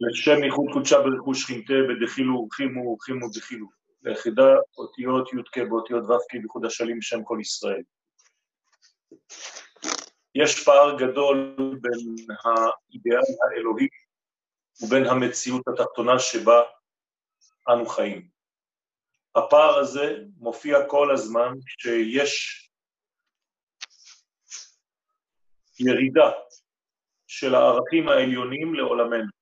לשם ייחוד קודשה ברכוש שכינתה בדחילו חימו חימו דחילו. ליחידה אותיות י"ק באותיות ו"ק בייחוד השלים בשם כל ישראל. יש פער גדול בין האידאל האלוהי ובין המציאות התחתונה שבה אנו חיים. הפער הזה מופיע כל הזמן כשיש ירידה של הערכים העליונים לעולמנו.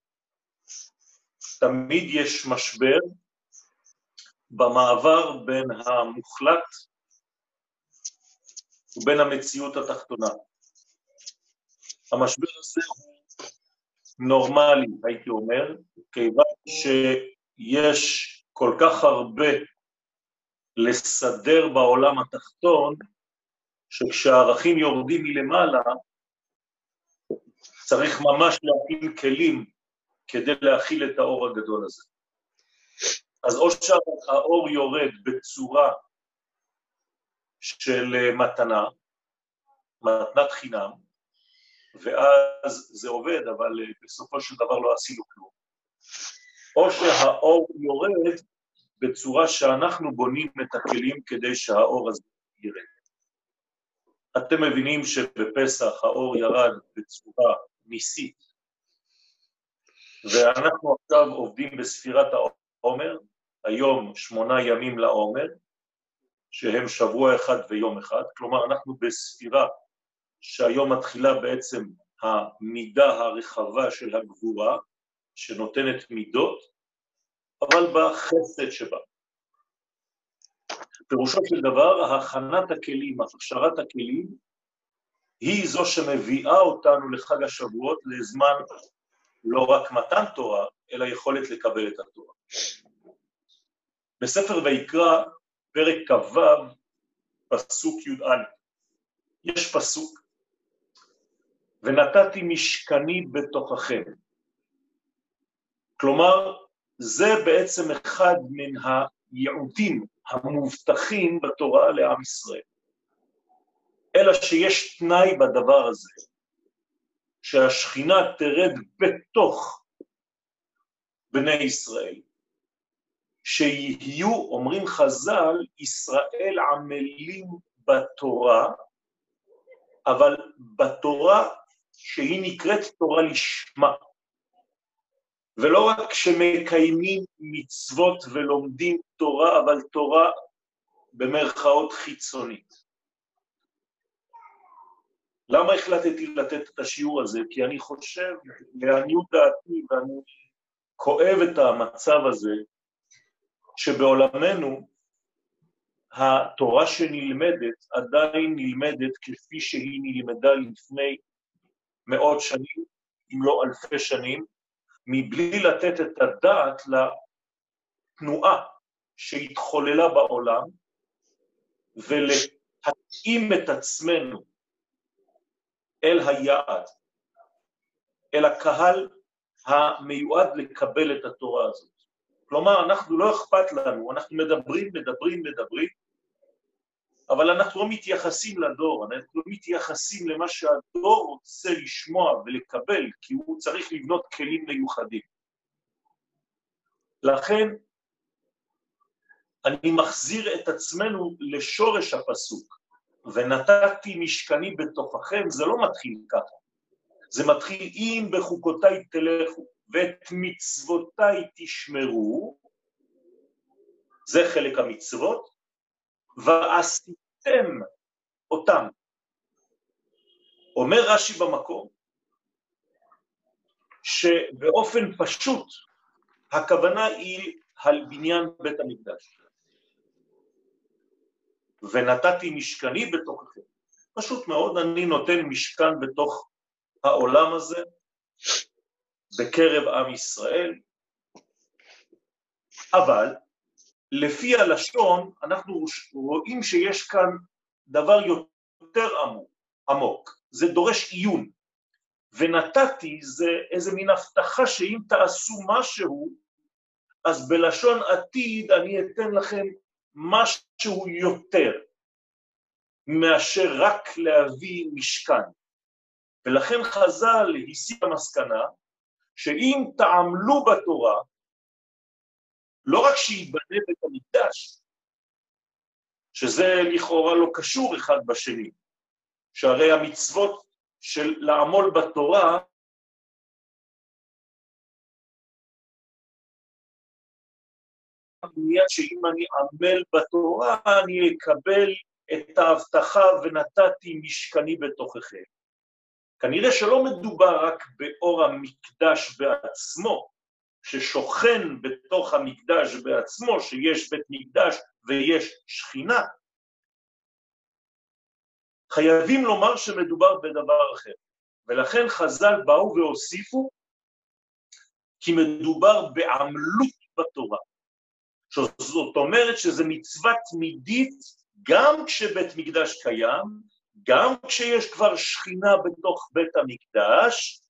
תמיד יש משבר במעבר בין המוחלט ובין המציאות התחתונה. המשבר הזה הוא נורמלי, הייתי אומר, כיוון שיש כל כך הרבה לסדר בעולם התחתון, שכשהערכים יורדים מלמעלה, צריך ממש להקים כלים כדי להכיל את האור הגדול הזה. אז או שהאור יורד בצורה של מתנה, מתנת חינם, ואז זה עובד, אבל בסופו של דבר לא עשינו כלום. או שהאור יורד בצורה שאנחנו בונים את הכלים כדי שהאור הזה ירד. אתם מבינים שבפסח האור ירד בצורה ניסית, ואנחנו עכשיו עובדים בספירת העומר, היום שמונה ימים לעומר, שהם שבוע אחד ויום אחד, כלומר אנחנו בספירה שהיום מתחילה בעצם המידה הרחבה של הגבורה, שנותנת מידות, אבל בחסד שבה. פירושו של דבר, הכנת הכלים, הכשרת הכלים, היא זו שמביאה אותנו לחג השבועות לזמן לא רק מתן תורה, אלא יכולת לקבל את התורה. בספר ויקרא, פרק כ"ו, פסוק י"א, יש פסוק, ונתתי משכני בתוככם. כלומר, זה בעצם אחד מן הייעודים המובטחים בתורה לעם ישראל. אלא שיש תנאי בדבר הזה, שהשכינה תרד בתוך בני ישראל, שיהיו, אומרים חז"ל, ישראל עמלים בתורה, אבל בתורה שהיא נקראת תורה לשמה. ולא רק כשמקיימים מצוות ולומדים תורה, אבל תורה במרכאות חיצונית. למה החלטתי לתת את השיעור הזה? כי אני חושב, לעניות דעתי, ואני כואב את המצב הזה, שבעולמנו התורה שנלמדת עדיין נלמדת כפי שהיא נלמדה לפני מאות שנים, אם לא אלפי שנים, מבלי לתת את הדעת לתנועה שהתחוללה בעולם ולהתאים את עצמנו אל היעד, אל הקהל המיועד לקבל את התורה הזאת. כלומר, אנחנו לא אכפת לנו, אנחנו מדברים, מדברים, מדברים, אבל אנחנו לא מתייחסים לדור, אנחנו לא מתייחסים למה שהדור רוצה לשמוע ולקבל, כי הוא צריך לבנות כלים מיוחדים. לכן, אני מחזיר את עצמנו לשורש הפסוק. ונתתי משכני בתוככם, זה לא מתחיל ככה. זה מתחיל אם בחוקותיי תלכו ואת מצוותיי תשמרו, זה חלק המצוות, ועשיתם אותם. אומר רש"י במקום, שבאופן פשוט הכוונה היא על בניין בית המקדש. ונתתי משכני בתוככם. פשוט מאוד, אני נותן משכן בתוך העולם הזה, בקרב עם ישראל, אבל לפי הלשון אנחנו רואים שיש כאן דבר יותר עמוק. זה דורש עיון, ונתתי זה איזה מין הבטחה שאם תעשו משהו, אז בלשון עתיד אני אתן לכם משהו יותר מאשר רק להביא משכן. ולכן חז"ל הסיק המסקנה שאם תעמלו בתורה, לא רק שייבנה בית המקדש, שזה לכאורה לא קשור אחד בשני, שהרי המצוות של לעמול בתורה מיד שאם אני עמל בתורה, אני אקבל את ההבטחה ונתתי משכני בתוככם. כנראה שלא מדובר רק באור המקדש בעצמו, ששוכן בתוך המקדש בעצמו, שיש בית מקדש ויש שכינה. חייבים לומר שמדובר בדבר אחר, ולכן חז"ל באו והוסיפו כי מדובר בעמלות בתורה. זאת אומרת שזה מצווה תמידית גם כשבית מקדש קיים, גם כשיש כבר שכינה בתוך בית המקדש,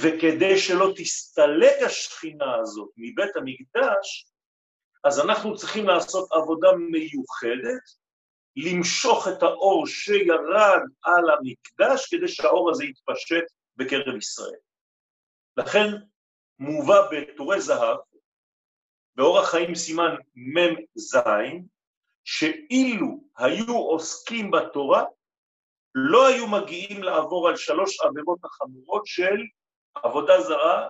וכדי שלא תסתלק השכינה הזאת מבית המקדש, אז אנחנו צריכים לעשות עבודה מיוחדת, למשוך את האור שירד על המקדש כדי שהאור הזה יתפשט בקרב ישראל. לכן מובא בטורי זהב, באורח חיים סימן מ"ז, שאילו היו עוסקים בתורה, לא היו מגיעים לעבור על שלוש עבירות החמורות של עבודה זרה,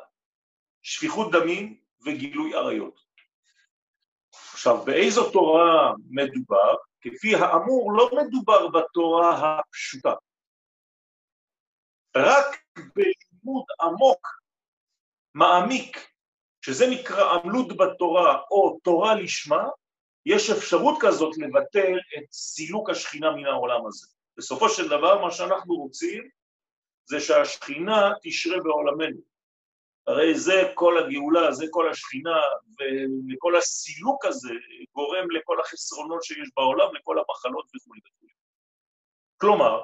שפיכות דמים וגילוי עריות. עכשיו, באיזו תורה מדובר? כפי האמור, לא מדובר בתורה הפשוטה. רק בלימוד עמוק, מעמיק, שזה נקרא עמלות בתורה או תורה לשמה, יש אפשרות כזאת לבטל את סילוק השכינה מן העולם הזה. בסופו של דבר, מה שאנחנו רוצים זה שהשכינה תשרה בעולמנו. הרי זה כל הגאולה, זה כל השכינה, וכל הסילוק הזה גורם לכל החסרונות שיש בעולם, לכל המחלות וכו' וכו'. כלומר,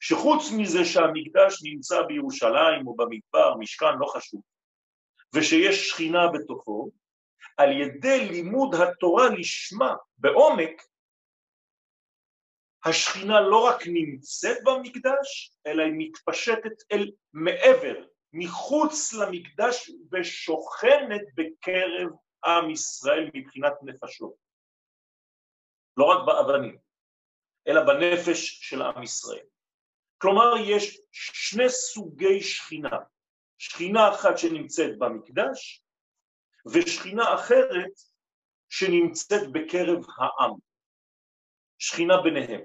שחוץ מזה שהמקדש נמצא בירושלים או במדבר, משכן, לא חשוב, ושיש שכינה בתוכו, על ידי לימוד התורה לשמה בעומק, השכינה לא רק נמצאת במקדש, אלא היא מתפשטת אל מעבר, מחוץ למקדש ושוכנת בקרב עם ישראל מבחינת נפשות. לא רק באבנים, אלא בנפש של עם ישראל. כלומר, יש שני סוגי שכינה. שכינה אחת שנמצאת במקדש, ושכינה אחרת שנמצאת בקרב העם, שכינה ביניהם.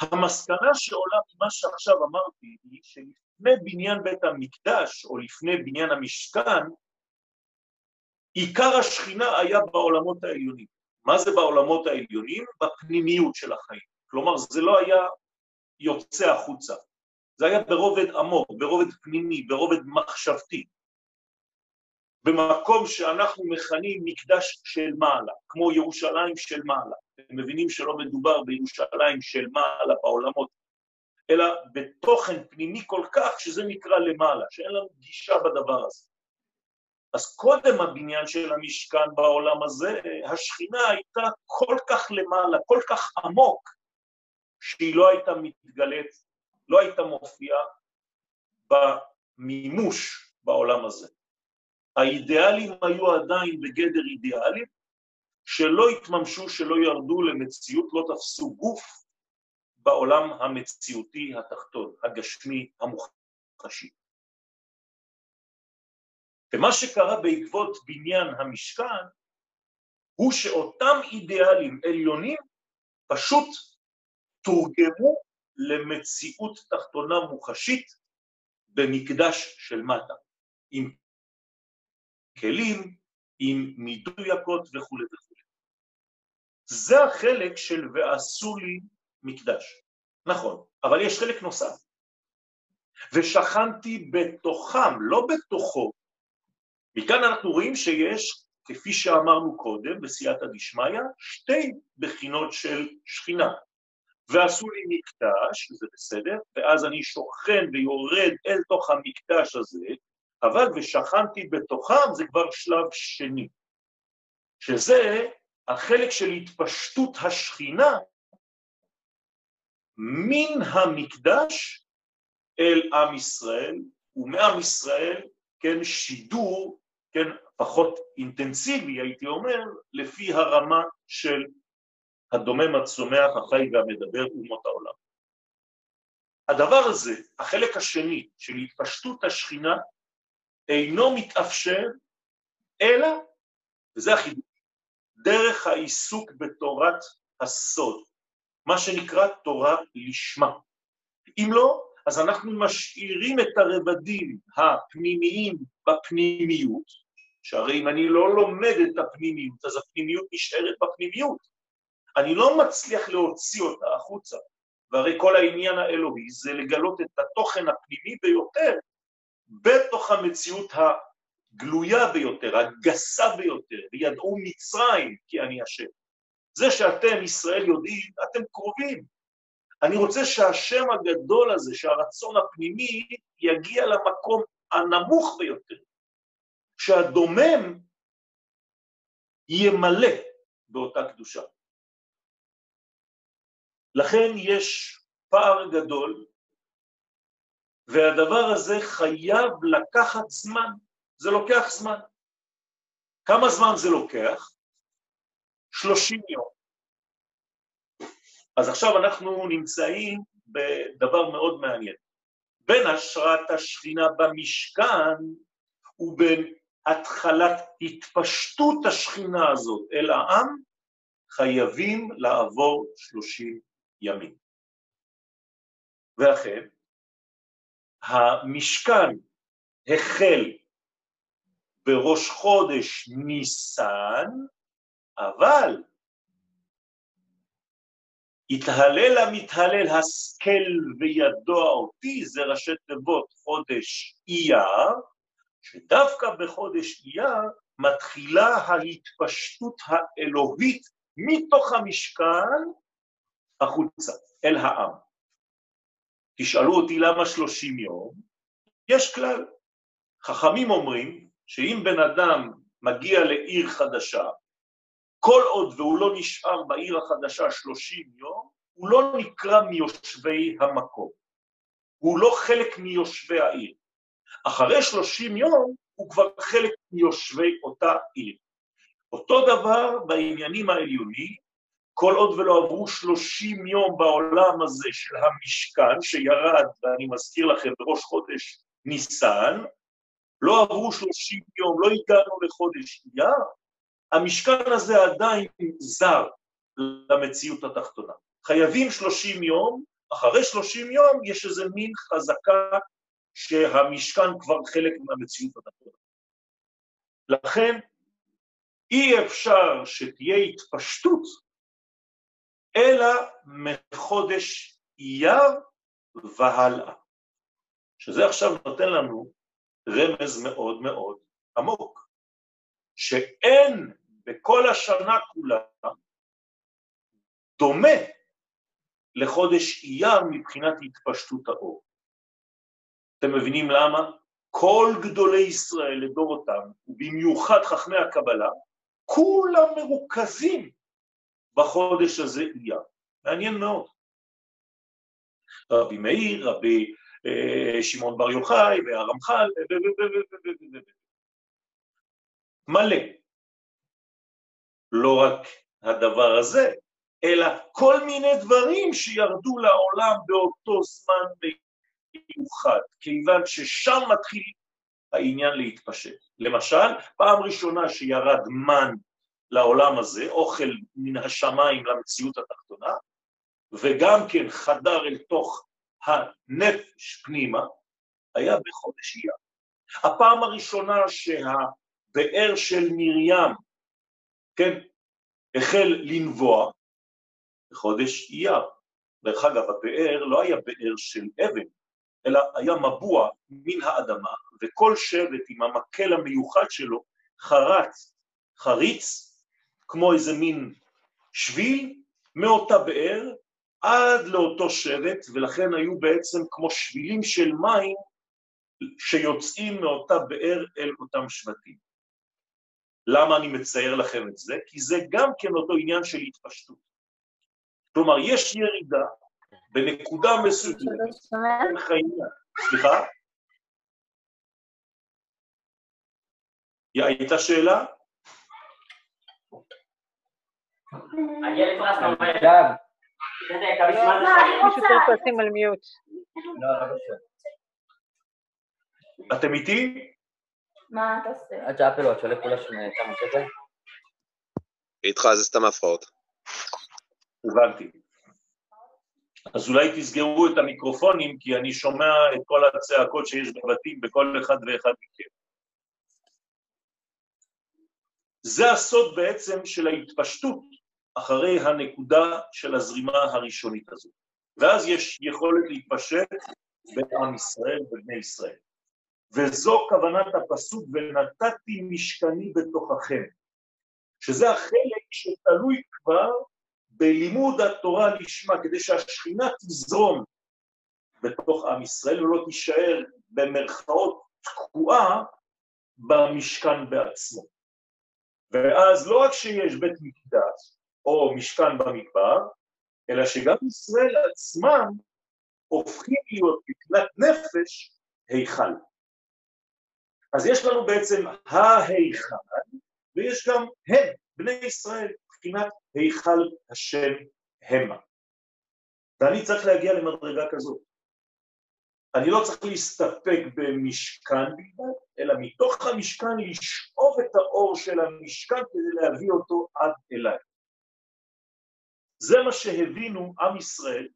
המסקנה שעולה ממה שעכשיו אמרתי היא שלפני בניין בית המקדש או לפני בניין המשכן, עיקר השכינה היה בעולמות העליונים. מה זה בעולמות העליונים? בפנימיות של החיים. כלומר, זה לא היה יוצא החוצה, זה היה ברובד עמוק, ברובד פנימי, ברובד מחשבתי. במקום שאנחנו מכנים מקדש של מעלה, כמו ירושלים של מעלה. אתם מבינים שלא מדובר בירושלים של מעלה בעולמות, אלא בתוכן פנימי כל כך שזה נקרא למעלה, שאין לנו גישה בדבר הזה. אז קודם הבניין של המשכן בעולם הזה, השכינה הייתה כל כך למעלה, כל כך עמוק, שהיא לא הייתה מתגלית, לא הייתה מופיעה במימוש בעולם הזה. האידיאלים היו עדיין בגדר אידיאלים, שלא התממשו, שלא ירדו למציאות, לא תפסו גוף בעולם המציאותי התחתון, הגשמי, המוחשי. ומה שקרה בעקבות בניין המשכן, הוא שאותם אידיאלים עליונים פשוט תורגמו למציאות תחתונה מוחשית במקדש של מטה, עם כלים, עם מדויקות וכו' וכו'. זה החלק של ועשו לי מקדש. נכון, אבל יש חלק נוסף. ושכנתי בתוכם, לא בתוכו. מכאן אנחנו רואים שיש, כפי שאמרנו קודם, בסייעתא דשמיא, שתי בחינות של שכינה. ועשו לי מקדש, זה בסדר, ואז אני שוכן ויורד אל תוך המקדש הזה, אבל ושכנתי בתוכם זה כבר שלב שני, שזה החלק של התפשטות השכינה מן המקדש אל עם ישראל, ומעם ישראל, כן, שידור, כן, פחות אינטנסיבי, הייתי אומר, לפי הרמה של הדומם, הצומח, החי והמדבר אומות העולם. הדבר הזה, החלק השני של התפשטות השכינה, אינו מתאפשר, אלא, וזה החידוש, דרך העיסוק בתורת הסוד, מה שנקרא תורה לשמה. אם לא, אז אנחנו משאירים את הרבדים הפנימיים בפנימיות, שהרי אם אני לא לומד את הפנימיות, אז הפנימיות נשארת בפנימיות. אני לא מצליח להוציא אותה החוצה, והרי כל העניין האלוהי זה לגלות את התוכן הפנימי ביותר בתוך המציאות הגלויה ביותר, הגסה ביותר, וידעו מצרים כי אני השם. זה שאתם, ישראל, יודעים, אתם קרובים. אני רוצה שהשם הגדול הזה, שהרצון הפנימי, יגיע למקום הנמוך ביותר, שהדומם ימלא באותה קדושה. לכן יש פער גדול, והדבר הזה חייב לקחת זמן, זה לוקח זמן. כמה זמן זה לוקח? 30 יום. אז עכשיו אנחנו נמצאים בדבר מאוד מעניין. בין השראת השכינה במשכן ובין התחלת התפשטות השכינה הזאת אל העם, חייבים לעבור 30 ימים. ואכן, המשכן החל בראש חודש ניסן, אבל התהלל המתהלל השכל וידוע אותי, זה ראשי תיבות חודש אייר, שדווקא בחודש אייר מתחילה ההתפשטות האלוהית מתוך המשכן החוצה, אל העם. תשאלו אותי למה שלושים יום, יש כלל. חכמים אומרים שאם בן אדם מגיע לעיר חדשה, כל עוד והוא לא נשאר בעיר החדשה שלושים יום, הוא לא נקרא מיושבי המקום. הוא לא חלק מיושבי העיר. אחרי שלושים יום הוא כבר חלק מיושבי אותה עיר. אותו דבר בעניינים העליונים, כל עוד ולא עברו שלושים יום בעולם הזה של המשכן שירד, ואני מזכיר לכם, בראש חודש ניסן, לא עברו שלושים יום, לא הגענו לחודש אייר, המשכן הזה עדיין זר למציאות התחתונה. חייבים שלושים יום, אחרי שלושים יום יש איזה מין חזקה שהמשכן כבר חלק מהמציאות התחתונה. לכן אי אפשר שתהיה התפשטות אלא מחודש אייר והלאה. שזה עכשיו נותן לנו רמז מאוד מאוד עמוק, שאין בכל השנה כולה דומה לחודש אייר מבחינת התפשטות האור. אתם מבינים למה? כל גדולי ישראל לדורותם, ובמיוחד חכמי הקבלה, כולם מרוכזים בחודש הזה אייר. מעניין מאוד. רבי מאיר, רבי אה, שמעון בר יוחאי והרמח"ל, מלא. לא רק הדבר הזה, אלא כל מיני דברים שירדו לעולם באותו זמן מיוחד, כיוון ששם מתחיל העניין להתפשט. למשל, פעם ראשונה שירד מן לעולם הזה, אוכל מן השמיים למציאות התחתונה, וגם כן חדר אל תוך הנפש פנימה, היה בחודש אייר. הפעם הראשונה שהבאר של מרים, כן, החל לנבוע, בחודש אייר. דרך אגב, הבאר לא היה באר של אבן, אלא היה מבוע מן האדמה, וכל שבט עם המקל המיוחד שלו חרץ, חריץ, כמו איזה מין שביל, מאותה באר עד לאותו שבט, ולכן היו בעצם כמו שבילים של מים שיוצאים מאותה באר אל אותם שבטים. למה אני מצייר לכם את זה? כי זה גם כן אותו עניין של התפשטות. כלומר, יש ירידה בנקודה מסוימת, סליחה? הייתה שאלה? מישהו צריך לשים על מיוט. אתם איתי? מה אתה עושה? עד שהפלוט שולף כולה שם כמה שקל. איתך זה סתם הפרעות. הבנתי. אז אולי תסגרו את המיקרופונים, כי אני שומע את כל הצעקות שיש בבתים בכל אחד ואחד מכם. זה הסוד בעצם של ההתפשטות אחרי הנקודה של הזרימה הראשונית הזו. ואז יש יכולת להתפשט בעם ישראל ובני ישראל. וזו כוונת הפסוק, ונתתי משכני בתוככם, שזה החלק שתלוי כבר בלימוד התורה לשמה, כדי שהשכינה תזרום בתוך עם ישראל ולא תישאר במרכאות תקועה במשכן בעצמו. ואז לא רק שיש בית מקדש או משכן במדבר, אלא שגם ישראל עצמם הופכים להיות מבחינת נפש היכל. אז יש לנו בעצם ההיכל, ויש גם הם, בני ישראל, מבחינת היכל השם המה. ואני צריך להגיע למדרגה כזאת. אני לא צריך להסתפק במשכן בלבד, אלא מתוך המשכן לשאוב את האור של המשכן כדי להביא אותו עד אליי. זה מה שהבינו עם ישראל,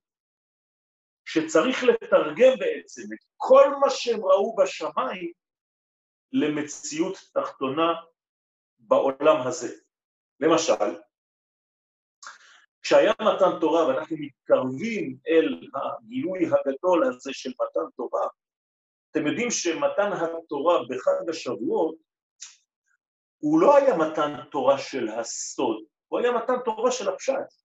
שצריך לתרגם בעצם את כל מה שהם ראו בשמיים למציאות תחתונה בעולם הזה. למשל, כשהיה מתן תורה ואנחנו מתקרבים אל הגילוי הגדול הזה של מתן תורה, אתם יודעים שמתן התורה בחג השבועות הוא לא היה מתן תורה של הסוד, הוא היה מתן תורה של הפשט.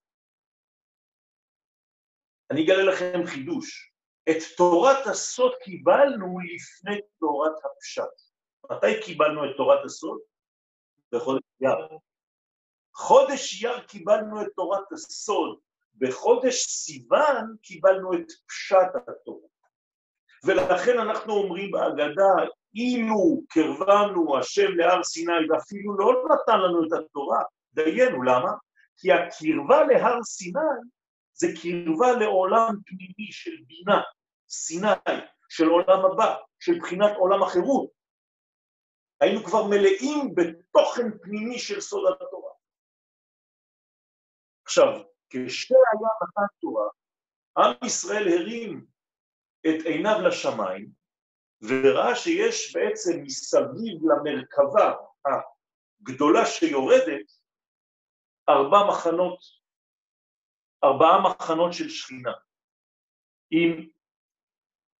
אני אגלה לכם חידוש. את תורת הסוד קיבלנו לפני תורת הפשט. מתי קיבלנו את תורת הסוד? בחודש יר. חודש יר קיבלנו את תורת הסוד, בחודש סיוון קיבלנו את פשט התורה. ולכן אנחנו אומרים בהגדה, אילו קרבנו השם להר סיני ואפילו לא נתן לנו את התורה, דיינו, למה? כי הקרבה להר סיני זה קרבה לעולם פנימי של בינה, סיני, של עולם הבא, של בחינת עולם החירות. היינו כבר מלאים בתוכן פנימי של סוד התורה. עכשיו, כשהיה מתן תורה, עם ישראל הרים את עיניו לשמיים, וראה שיש בעצם מסביב למרכבה הגדולה שיורדת, ארבע מחנות, ארבעה מחנות של שכינה, עם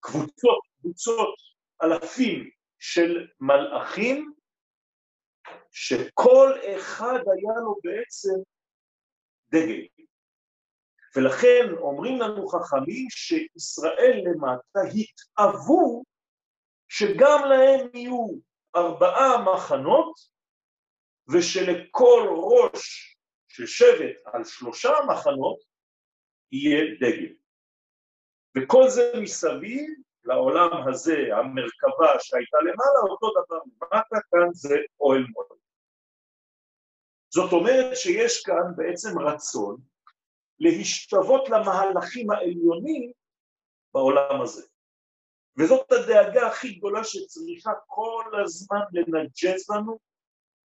קבוצות, קבוצות, אלפים של מלאכים, שכל אחד היה לו בעצם דגל. ולכן אומרים לנו חכמים שישראל למטה התאוו שגם להם יהיו ארבעה מחנות ושלכל ראש של שבט על שלושה מחנות יהיה דגל. וכל זה מסביב לעולם הזה, המרכבה שהייתה למעלה, אותו דבר למטה, כאן זה אוהל מועד. זאת אומרת שיש כאן בעצם רצון להשתוות למהלכים העליונים בעולם הזה. וזאת הדאגה הכי גדולה שצריכה כל הזמן לנג'ס לנו,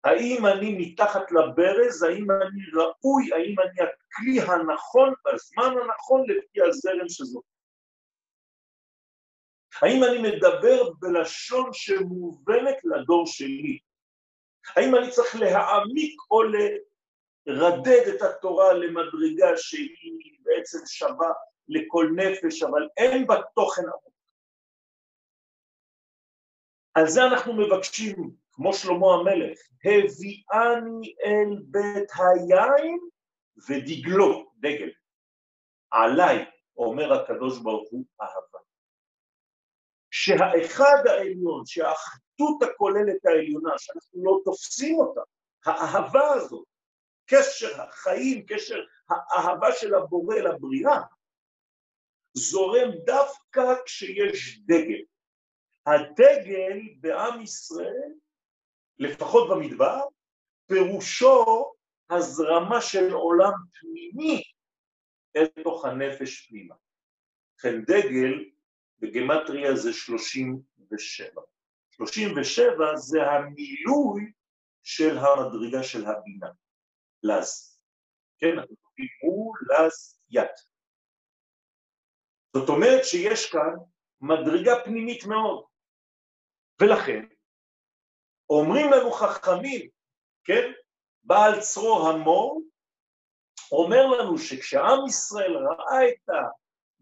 האם אני מתחת לברז, האם אני ראוי, האם אני הכלי הנכון בזמן הנכון לפי הזרם שזאת. האם אני מדבר בלשון שמובנת לדור שלי? האם אני צריך להעמיק או לרדד את התורה למדרגה שהיא בעצם שווה לכל נפש, אבל אין בה תוכן עמוק? על זה אנחנו מבקשים, כמו שלמה המלך, הביאני אל בית היין ודגלו, דגל. עליי, אומר הקדוש ברוך הוא, אהבה. שהאחד העליון, שהאחדות הכוללת העליונה, שאנחנו לא תופסים אותה, האהבה הזאת, קשר החיים, קשר האהבה של הבורא לבריאה, זורם דווקא כשיש דגל. הדגל בעם ישראל, לפחות במדבר, פירושו הזרמה של עולם פנימי אל תוך הנפש פנימה. לכן דגל בגמטריה זה 37. 37 זה המילוי של המדרגה של הבינה, לז. כן, אנחנו קוראים לז ית. זאת אומרת שיש כאן מדרגה פנימית מאוד, ולכן אומרים לנו חכמים, כן, בעל צרור המור, אומר לנו שכשעם ישראל ראה את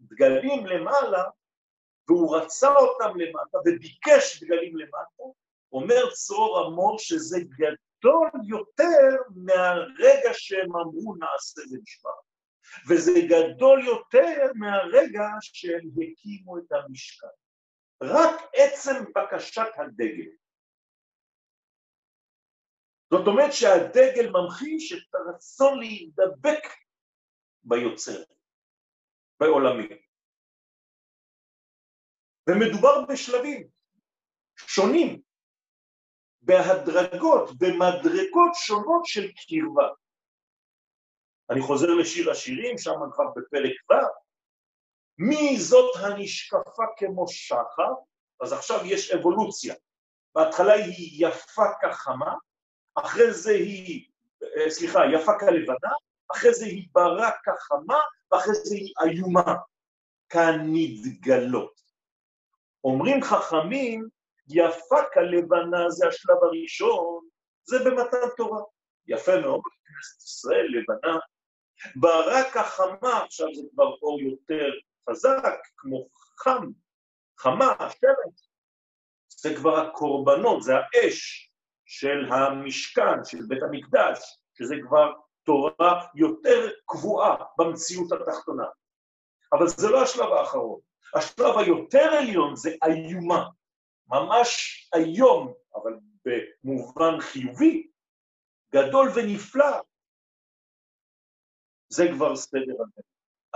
הדגלים למעלה, והוא רצה אותם למטה וביקש דגלים למטה, אומר צרור המור שזה גדול יותר מהרגע שהם אמרו נעשה ונשמע. וזה גדול יותר מהרגע שהם הקימו את המשכן. רק עצם בקשת הדגל. זאת אומרת שהדגל ממחיש את הרצון להידבק ביוצר, בעולמי. ומדובר בשלבים שונים, בהדרגות, במדרגות שונות של קרבה. אני חוזר לשיר השירים, שם כבר בפרק ו', מי זאת הנשקפה כמו שחר? אז עכשיו יש אבולוציה. בהתחלה היא יפה כחמה, אחרי זה היא, אה, סליחה, יפה כלבנה, אחרי זה היא ברה כחמה, ואחרי זה היא איומה, כנתגלות. אומרים חכמים, יפה כלבנה זה השלב הראשון, זה במתן תורה. יפה מאוד, כנסת ישראל, לבנה. ברק החמה, עכשיו זה כבר אור יותר חזק, כמו חם, חמה, שמש. זה כבר הקורבנות, זה האש של המשכן, של בית המקדש, שזה כבר תורה יותר קבועה במציאות התחתונה. אבל זה לא השלב האחרון. השלב היותר עליון זה איומה, ממש היום, אבל במובן חיובי, גדול ונפלא. זה כבר סדר הזה.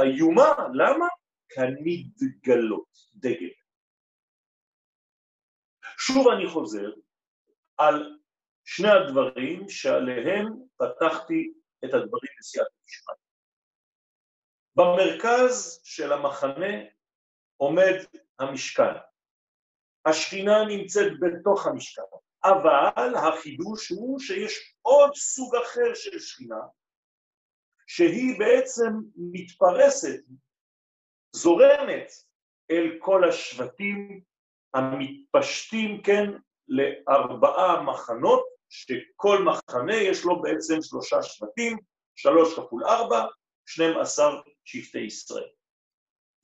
איומה, למה? כנדגלות, דגל. שוב אני חוזר על שני הדברים שעליהם פתחתי את הדברים בסייעת המשפט. במרכז של המחנה עומד המשכן. השכינה נמצאת בתוך המשכן, אבל החידוש הוא שיש עוד סוג אחר של שכינה, שהיא בעצם מתפרסת, זורמת אל כל השבטים המתפשטים, כן, לארבעה מחנות, שכל מחנה יש לו בעצם שלושה שבטים, שלוש כפול ארבע, 12 שבטי ישראל.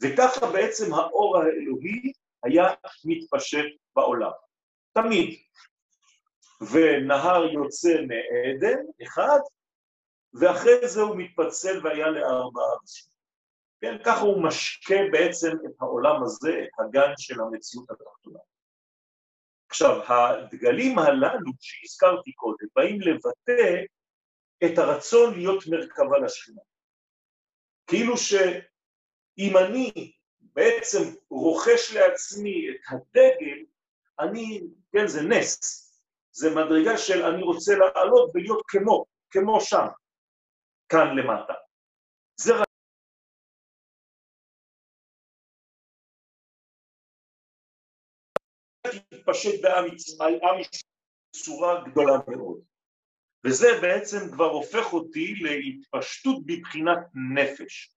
וככה בעצם האור האלוהי היה מתפשט בעולם. תמיד. ונהר יוצא מעדן, אחד, ואחרי זה הוא מתפצל והיה לארבעה אנשים. כן, ככה הוא משקה בעצם את העולם הזה, את הגן של המציאות התחתונה. עכשיו, הדגלים הללו שהזכרתי קודם, באים לבטא את הרצון להיות מרכבה לשכינה. כאילו שאם אני בעצם רוכש לעצמי את הדגל, אני, כן, זה נס, זה מדרגה של אני רוצה לעלות ולהיות כמו, כמו שם, כאן למטה. זה רק... להתפשט בעם בצורה גדולה מאוד. וזה בעצם כבר הופך אותי להתפשטות בבחינת נפש.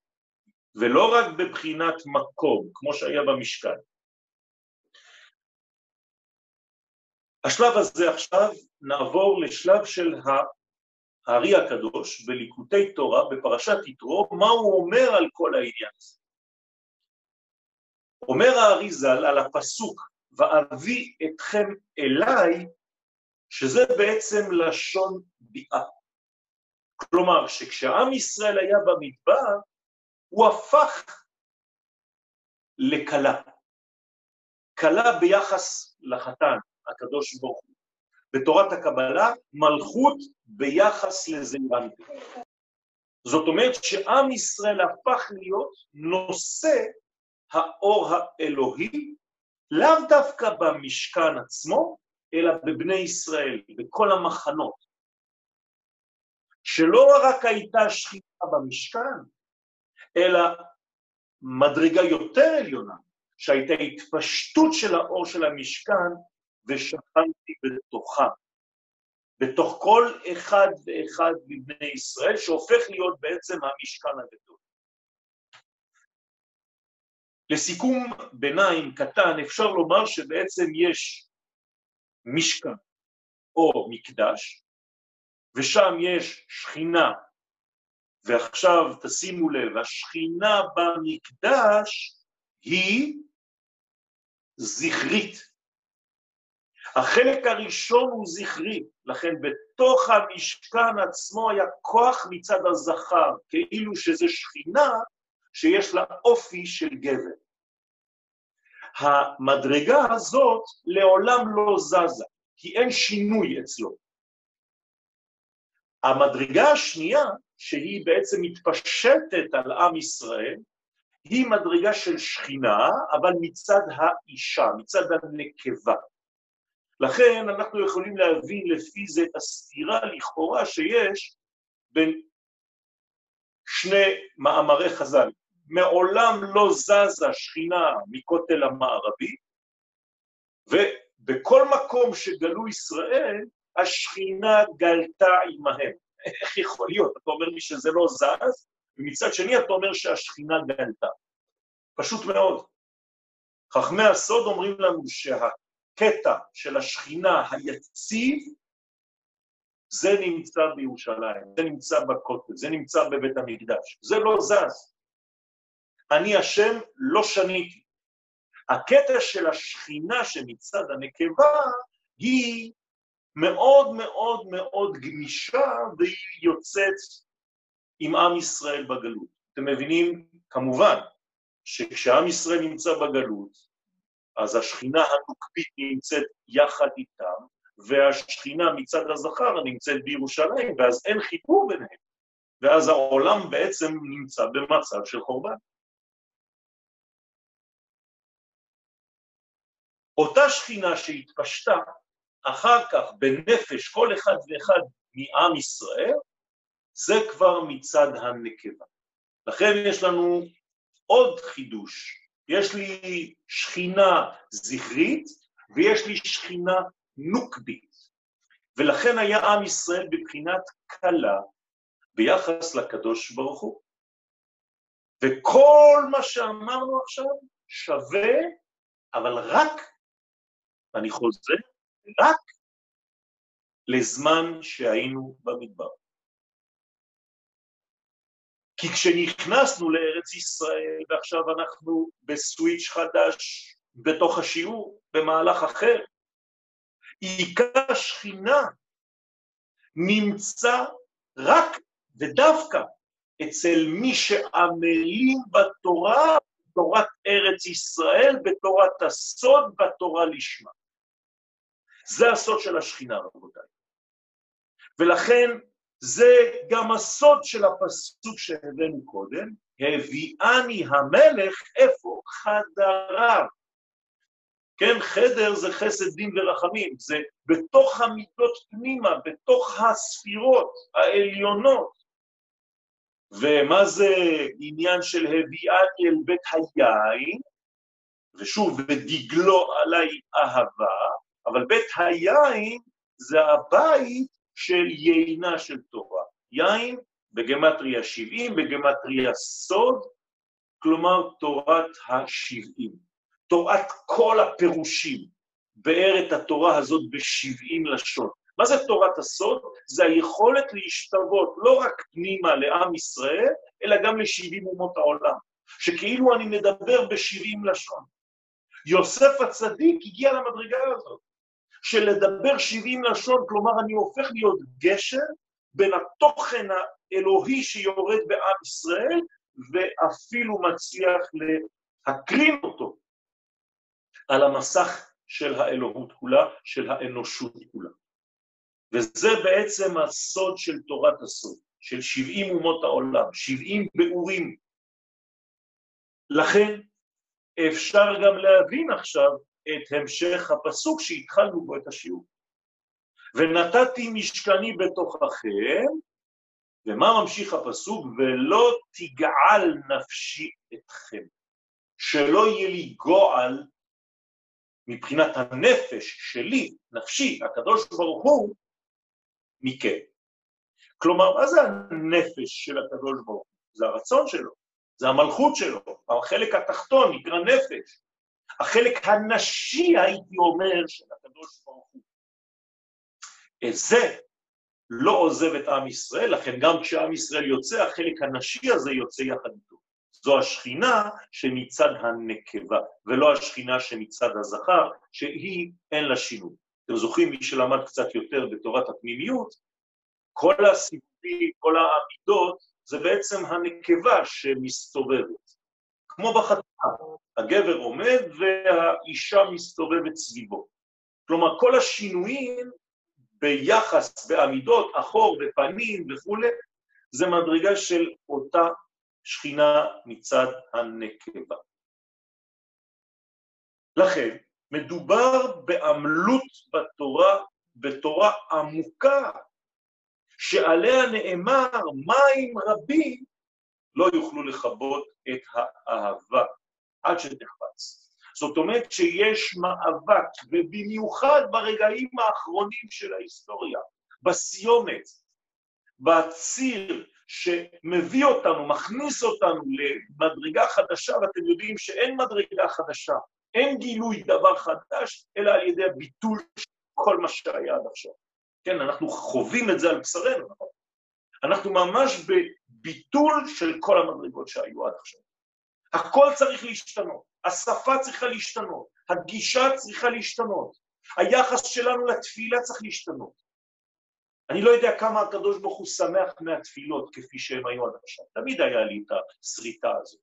ולא רק בבחינת מקום, כמו שהיה במשכן. השלב הזה עכשיו נעבור לשלב של הארי הקדוש בליקוטי תורה, בפרשת יתרו, מה הוא אומר על כל העניין הזה. אומר הארי ז"ל על הפסוק ואביא אתכם אליי, שזה בעצם לשון ביאה. כלומר, שכשעם ישראל היה במדבר, הוא הפך לכלה. כלה ביחס לחתן, הקדוש ברוך הוא. בתורת הקבלה, מלכות ביחס לזעירנטי. זאת אומרת שעם ישראל הפך להיות נושא האור האלוהי, לאו דווקא במשכן עצמו, אלא בבני ישראל, בכל המחנות. שלא רק הייתה שחיטה במשכן, אלא מדרגה יותר עליונה, שהייתה התפשטות של האור של המשכן ושכנתי בתוכה, בתוך כל אחד ואחד מבני ישראל, שהופך להיות בעצם המשכן הגדול. לסיכום ביניים קטן, אפשר לומר שבעצם יש משכן או מקדש, ושם יש שכינה, ועכשיו תשימו לב, השכינה במקדש היא זכרית. החלק הראשון הוא זכרי, לכן בתוך המשכן עצמו היה כוח מצד הזכר, כאילו שזה שכינה שיש לה אופי של גבר. המדרגה הזאת לעולם לא זזה, כי אין שינוי אצלו. המדרגה השנייה, שהיא בעצם מתפשטת על עם ישראל, היא מדרגה של שכינה, אבל מצד האישה, מצד הנקבה. לכן אנחנו יכולים להבין לפי זה את הסתירה לכאורה שיש בין שני מאמרי חז"ל. מעולם לא זזה שכינה מכותל המערבי, ובכל מקום שגלו ישראל, השכינה גלתה עמהם. איך יכול להיות? אתה אומר לי שזה לא זז, ומצד שני אתה אומר שהשכינה גלתה. פשוט מאוד. חכמי הסוד אומרים לנו שהקטע של השכינה היציב, זה נמצא בירושלים, זה נמצא בכותל, זה נמצא בבית המקדש, זה לא זז. אני השם לא שניתי. הקטע של השכינה שמצד הנקבה היא מאוד מאוד מאוד גמישה והיא יוצאת עם עם ישראל בגלות. אתם מבינים? כמובן שכשעם ישראל נמצא בגלות, אז השכינה הנוקבית נמצאת יחד איתם, והשכינה מצד הזכר נמצאת בירושלים, ואז אין חיבור ביניהם, ואז העולם בעצם נמצא במצב של חורבן. אותה שכינה שהתפשטה אחר כך בנפש כל אחד ואחד מעם ישראל, זה כבר מצד הנקבה. לכן יש לנו עוד חידוש, יש לי שכינה זכרית ויש לי שכינה נוקבית, ולכן היה עם ישראל בבחינת כלה ביחס לקדוש ברוך הוא. וכל מה שאמרנו עכשיו שווה, אבל רק, ואני חוזר, רק לזמן שהיינו במדבר. כי כשנכנסנו לארץ ישראל, ועכשיו אנחנו בסוויץ' חדש בתוך השיעור, במהלך אחר, עיקר השכינה נמצא רק ודווקא אצל מי שעמלים בתורה, בתורת ארץ ישראל, בתורת הסוד, בתורה לשמה. זה הסוד של השכינה, רבותיי. ולכן זה גם הסוד של הפסוק שהבאנו קודם, הביאני המלך איפה? חדריו. כן, חדר זה חסד דין ורחמים, זה בתוך המיטות פנימה, בתוך הספירות העליונות. ומה זה עניין של הביאני אל בית היין? ושוב, ודגלו עליי אהבה, אבל בית היין זה הבית של יינה של תורה. יין בגמטריה 70, בגמטריה סוד, כלומר תורת השבעים. תורת כל הפירושים, באר את התורה הזאת בשבעים לשון. מה זה תורת הסוד? זה היכולת להשתוות לא רק פנימה לעם ישראל, אלא גם לשבעים אומות העולם. שכאילו אני מדבר בשבעים לשון. יוסף הצדיק הגיע למדרגה הזאת. של לדבר 70 לשון, כלומר אני הופך להיות גשר בין התוכן האלוהי שיורד בעם ישראל, ואפילו מצליח להקרין אותו על המסך של האלוהות כולה, של האנושות כולה. וזה בעצם הסוד של תורת הסוד, של 70 אומות העולם, 70 באורים. לכן, אפשר גם להבין עכשיו את המשך הפסוק שהתחלנו בו את השיעור. ונתתי משכני בתוככם, ומה ממשיך הפסוק? ולא תגעל נפשי אתכם. שלא יהיה לי גועל מבחינת הנפש שלי, נפשי, הקדוש ברוך הוא, מכם. כלומר, מה זה הנפש של הקדוש ברוך הוא? זה הרצון שלו, זה המלכות שלו, החלק התחתון נקרא נפש. החלק הנשי, הייתי אומר, של הקדוש ברוך הוא. את זה לא עוזב את עם ישראל, לכן גם כשעם ישראל יוצא, החלק הנשי הזה יוצא יחד איתו. זו השכינה שמצד הנקבה, ולא השכינה שמצד הזכר, שהיא אין לה שינוי. אתם זוכרים, מי שלמד קצת יותר בתורת הפנימיות, כל הסיפורים, כל העמידות, זה בעצם הנקבה שמסתובבת. כמו בחתונה, הגבר עומד והאישה מסתובבת סביבו. כלומר, כל השינויים ביחס, בעמידות, אחור, בפנים וכולי, זה מדרגה של אותה שכינה מצד הנקבה. לכן, מדובר בעמלות בתורה, בתורה עמוקה, שעליה נאמר מים רבים לא יוכלו לכבות את האהבה עד שתחפץ. זאת אומרת שיש מאבק, ובמיוחד ברגעים האחרונים של ההיסטוריה, בסיומת, בציר שמביא אותנו, מכניס אותנו למדרגה חדשה, ואתם יודעים שאין מדרגה חדשה, אין גילוי דבר חדש, אלא על ידי הביטול של כל מה שהיה עד עכשיו. כן, אנחנו חווים את זה על בשרנו, נכון? אנחנו ממש בביטול של כל המדרגות שהיו עד עכשיו. הכל צריך להשתנות, השפה צריכה להשתנות, הגישה צריכה להשתנות, היחס שלנו לתפילה צריך להשתנות. אני לא יודע כמה הקדוש ברוך הוא שמח מהתפילות כפי שהן היו עד עכשיו. תמיד היה לי את הסריטה הזאת.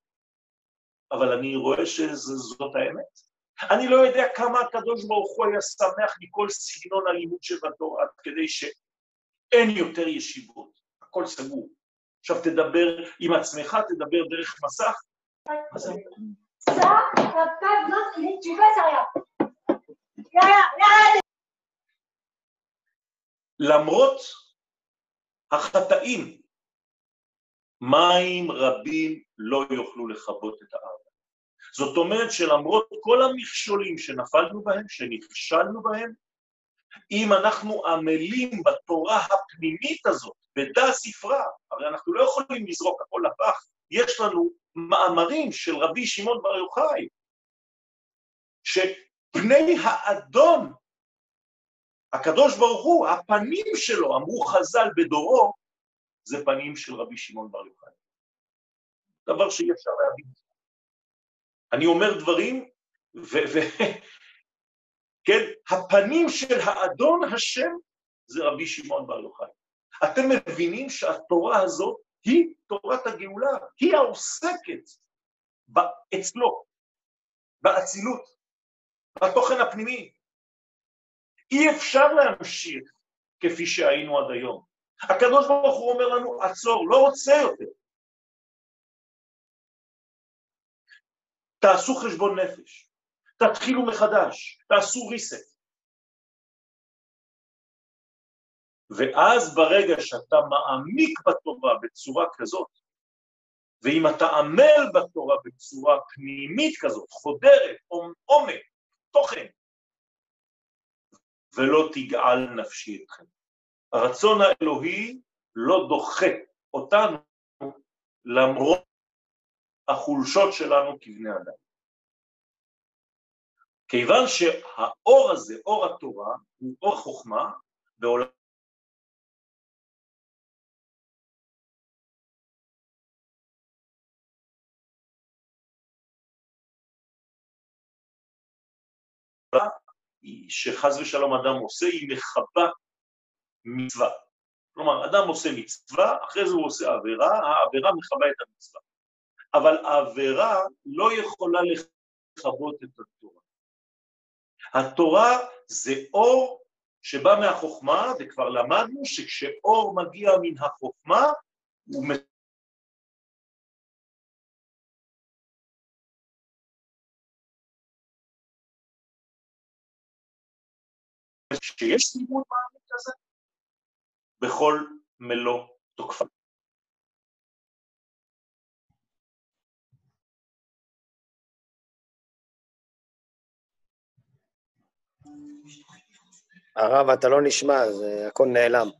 אבל אני רואה שזאת האמת. אני לא יודע כמה הקדוש ברוך הוא היה שמח מכל סגנון הלימוד שבתורה, עד כדי שאין יותר ישיבות, הכל סגור. עכשיו תדבר עם עצמך, תדבר דרך מסך. למרות החטאים, מים רבים לא יוכלו לכבות את הארץ. זאת אומרת שלמרות כל המכשולים שנפלנו בהם, שנכשלנו בהם, אם אנחנו עמלים בתורה הפנימית הזאת, בדה ספרה, הרי אנחנו לא יכולים לזרוק הכל לפח, יש לנו מאמרים של רבי שמעון בר יוחאי, שפני האדון הקדוש ברוך הוא, הפנים שלו, אמרו חז"ל בדורו, זה פנים של רבי שמעון בר יוחאי. דבר שאי אפשר להבין. אני אומר דברים, ו... ו- כן, הפנים של האדון השם זה רבי שמעון בר יוחאי. אתם מבינים שהתורה הזאת היא תורת הגאולה, היא העוסקת אצלו, באצילות, בתוכן הפנימי. אי אפשר להמשיך כפי שהיינו עד היום. הקדוש ברוך הוא אומר לנו, עצור, לא רוצה יותר. תעשו חשבון נפש, תתחילו מחדש, תעשו reset. ואז ברגע שאתה מעמיק בתורה בצורה כזאת, ואם אתה עמל בתורה בצורה פנימית כזאת, חודרת, עומק, תוכן, ולא תגעל נפשי אתכם. הרצון האלוהי לא דוחה אותנו למרות החולשות שלנו כבני אדם. כיוון שהאור הזה, אור התורה, הוא אור חוכמה בעולם שחז ושלום אדם עושה, היא מכבה מצווה. כלומר, אדם עושה מצווה, אחרי זה הוא עושה עבירה, העבירה מכבה את המצווה. אבל העבירה לא יכולה לכבות את התורה. התורה זה אור שבא מהחוכמה, וכבר למדנו שכשאור מגיע מן החוכמה, הוא שיש סיבוב מעמיק כזה בכל מלוא תוקפה. הרב, אתה לא נשמע, זה הכל נעלם.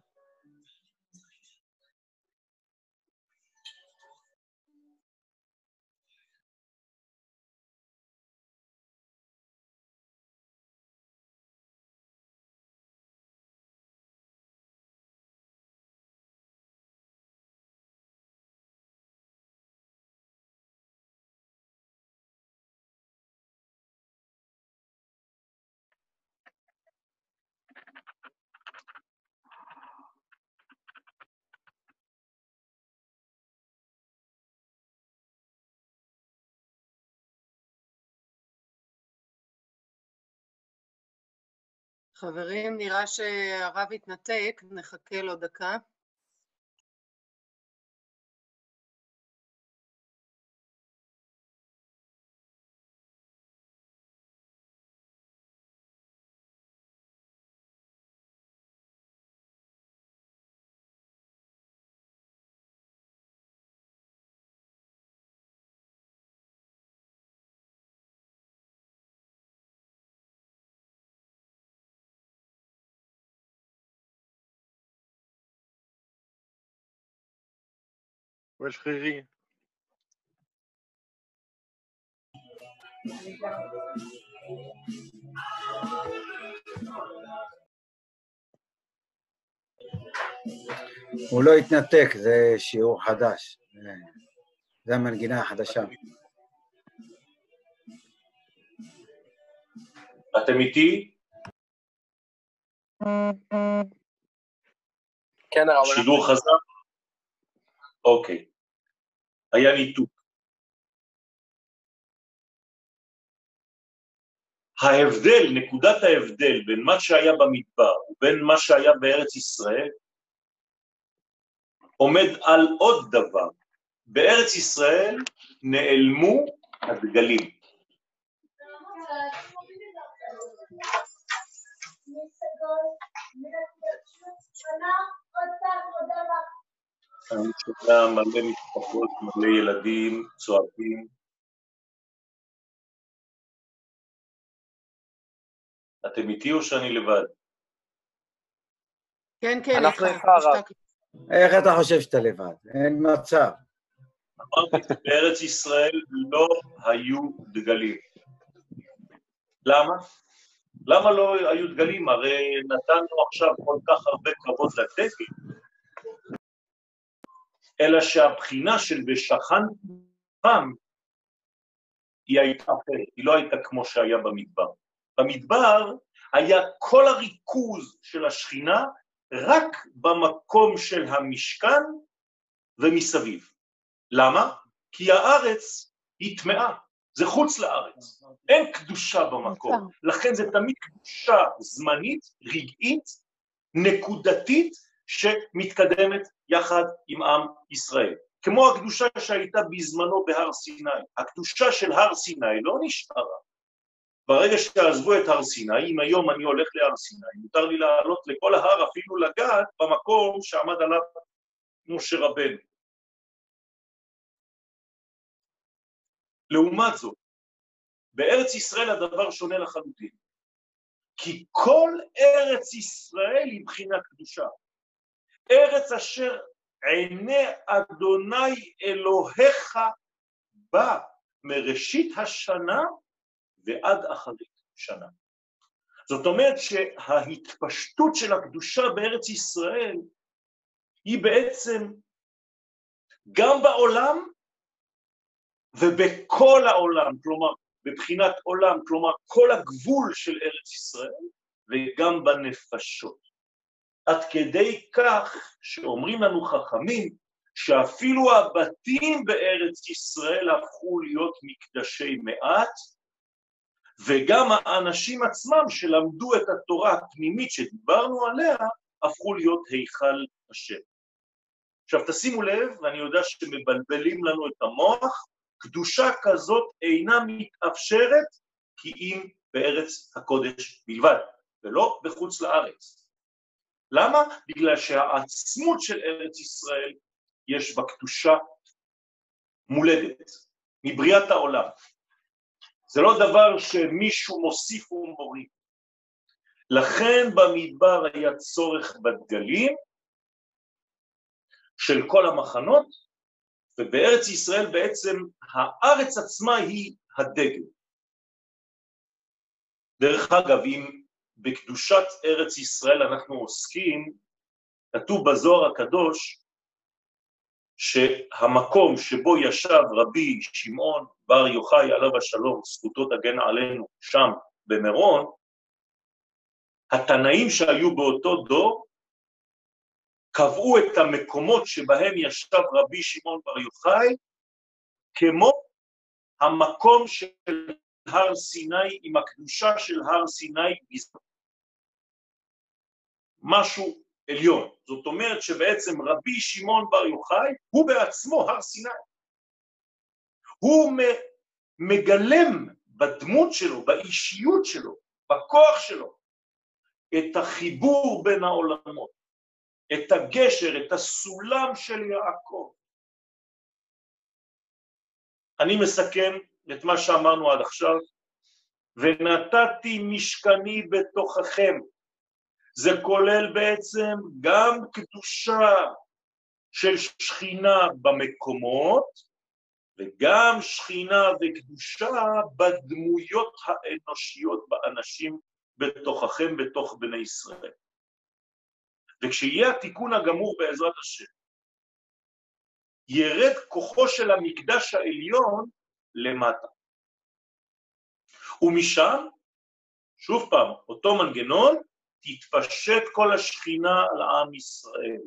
חברים, נראה שהרב התנתק, נחכה לו דקה. Ouais, Fréry. הוא לא התנתק, זה שיעור חדש. זה- המנגינה החדשה. אתם איתי? כן, הרב, שידור חזק? אוקיי. היה ניתוק. ההבדל, נקודת ההבדל בין מה שהיה במדבר ובין מה שהיה בארץ ישראל עומד על עוד דבר. בארץ ישראל נעלמו הדגלים. אני שומע מלא משפחות, מלא ילדים צועקים. אתם איתי או שאני לבד? כן, כן, אנחנו איתך. הרב. איך אתה חושב שאתה לבד? אין מצב. אמרתי, בארץ ישראל לא היו דגלים. למה? למה לא היו דגלים? הרי נתנו עכשיו כל כך הרבה כבוד לדגל, אלא שהבחינה של ושכן פעם היא הייתה אחרת, היא לא הייתה כמו שהיה במדבר. במדבר היה כל הריכוז של השכינה רק במקום של המשכן ומסביב. למה? כי הארץ היא טמאה, זה חוץ לארץ, אין קדושה במקום, לכן זה תמיד קדושה זמנית, רגעית, נקודתית, שמתקדמת יחד עם עם ישראל. כמו הקדושה שהייתה בזמנו בהר סיני. הקדושה של הר סיני לא נשארה. ברגע שעזבו את הר סיני, אם היום אני הולך להר סיני, מותר לי לעלות לכל ההר, אפילו לגעת במקום שעמד עליו משה רבנו. לעומת זאת, בארץ ישראל הדבר שונה לחלוטין. כי כל ארץ ישראל היא מבחינה קדושה. ארץ אשר עיני אדוני אלוהיך בה מראשית השנה ועד אחרית שנה. זאת אומרת שההתפשטות של הקדושה בארץ ישראל היא בעצם גם בעולם ובכל העולם, כלומר, בבחינת עולם, כלומר, כל הגבול של ארץ ישראל, וגם בנפשות. עד כדי כך שאומרים לנו חכמים, שאפילו הבתים בארץ ישראל הפכו להיות מקדשי מעט, וגם האנשים עצמם שלמדו את התורה הפנימית שדיברנו עליה, הפכו להיות היכל השם. עכשיו תשימו לב, ואני יודע שמבלבלים לנו את המוח, קדושה כזאת אינה מתאפשרת כי אם בארץ הקודש בלבד. ולא בחוץ לארץ. למה? בגלל שהעצמות של ארץ ישראל יש בה קדושה מולדת, מבריאת העולם. זה לא דבר שמישהו מוסיף ומוריד. לכן במדבר היה צורך בדגלים של כל המחנות, ובארץ ישראל בעצם הארץ עצמה היא הדגל. דרך אגב, אם בקדושת ארץ ישראל אנחנו עוסקים, כתוב בזוהר הקדוש שהמקום שבו ישב רבי שמעון בר יוחאי עליו השלום, זכותו תגן עלינו, שם במירון, התנאים שהיו באותו דור קבעו את המקומות שבהם ישב רבי שמעון בר יוחאי כמו המקום של הר סיני עם הקדושה של הר סיני בזמן. משהו עליון. זאת אומרת שבעצם רבי שמעון בר יוחאי הוא בעצמו הר סיני. הוא מגלם בדמות שלו, באישיות שלו, בכוח שלו, את החיבור בין העולמות, את הגשר, את הסולם של יעקב. אני מסכם את מה שאמרנו עד עכשיו, ונתתי משכני בתוככם. זה כולל בעצם גם קדושה של שכינה במקומות, וגם שכינה וקדושה בדמויות האנושיות באנשים בתוככם, בתוך בני ישראל. וכשיהיה התיקון הגמור בעזרת השם, ירד כוחו של המקדש העליון למטה. ומשם, שוב פעם, אותו מנגנון, תתפשט כל השכינה על עם ישראל.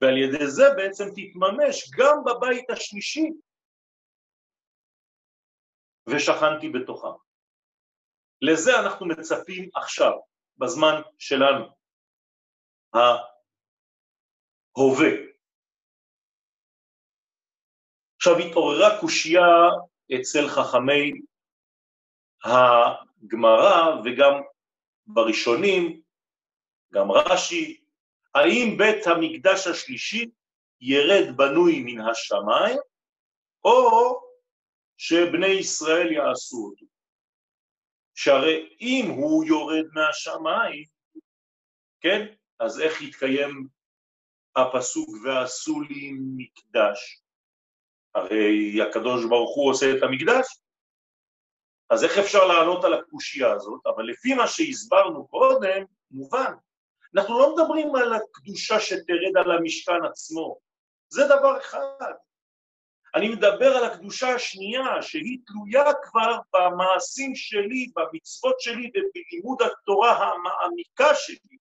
ועל ידי זה בעצם תתממש גם בבית השלישי. ושכנתי בתוכם. לזה אנחנו מצפים עכשיו, בזמן שלנו, ההווה. עכשיו התעוררה קושייה אצל חכמי הגמרא וגם בראשונים, גם רש"י, האם בית המקדש השלישי ירד בנוי מן השמיים, או שבני ישראל יעשו אותו. שהרי אם הוא יורד מהשמיים, כן, אז איך יתקיים הפסוק ועשו לי מקדש? הרי הקדוש ברוך הוא עושה את המקדש, אז איך אפשר לענות על הקושייה הזאת? אבל לפי מה שהסברנו קודם, מובן. אנחנו לא מדברים על הקדושה שתרד על המשכן עצמו, זה דבר אחד. אני מדבר על הקדושה השנייה, שהיא תלויה כבר במעשים שלי, במצוות שלי ובלימוד התורה המעמיקה שלי.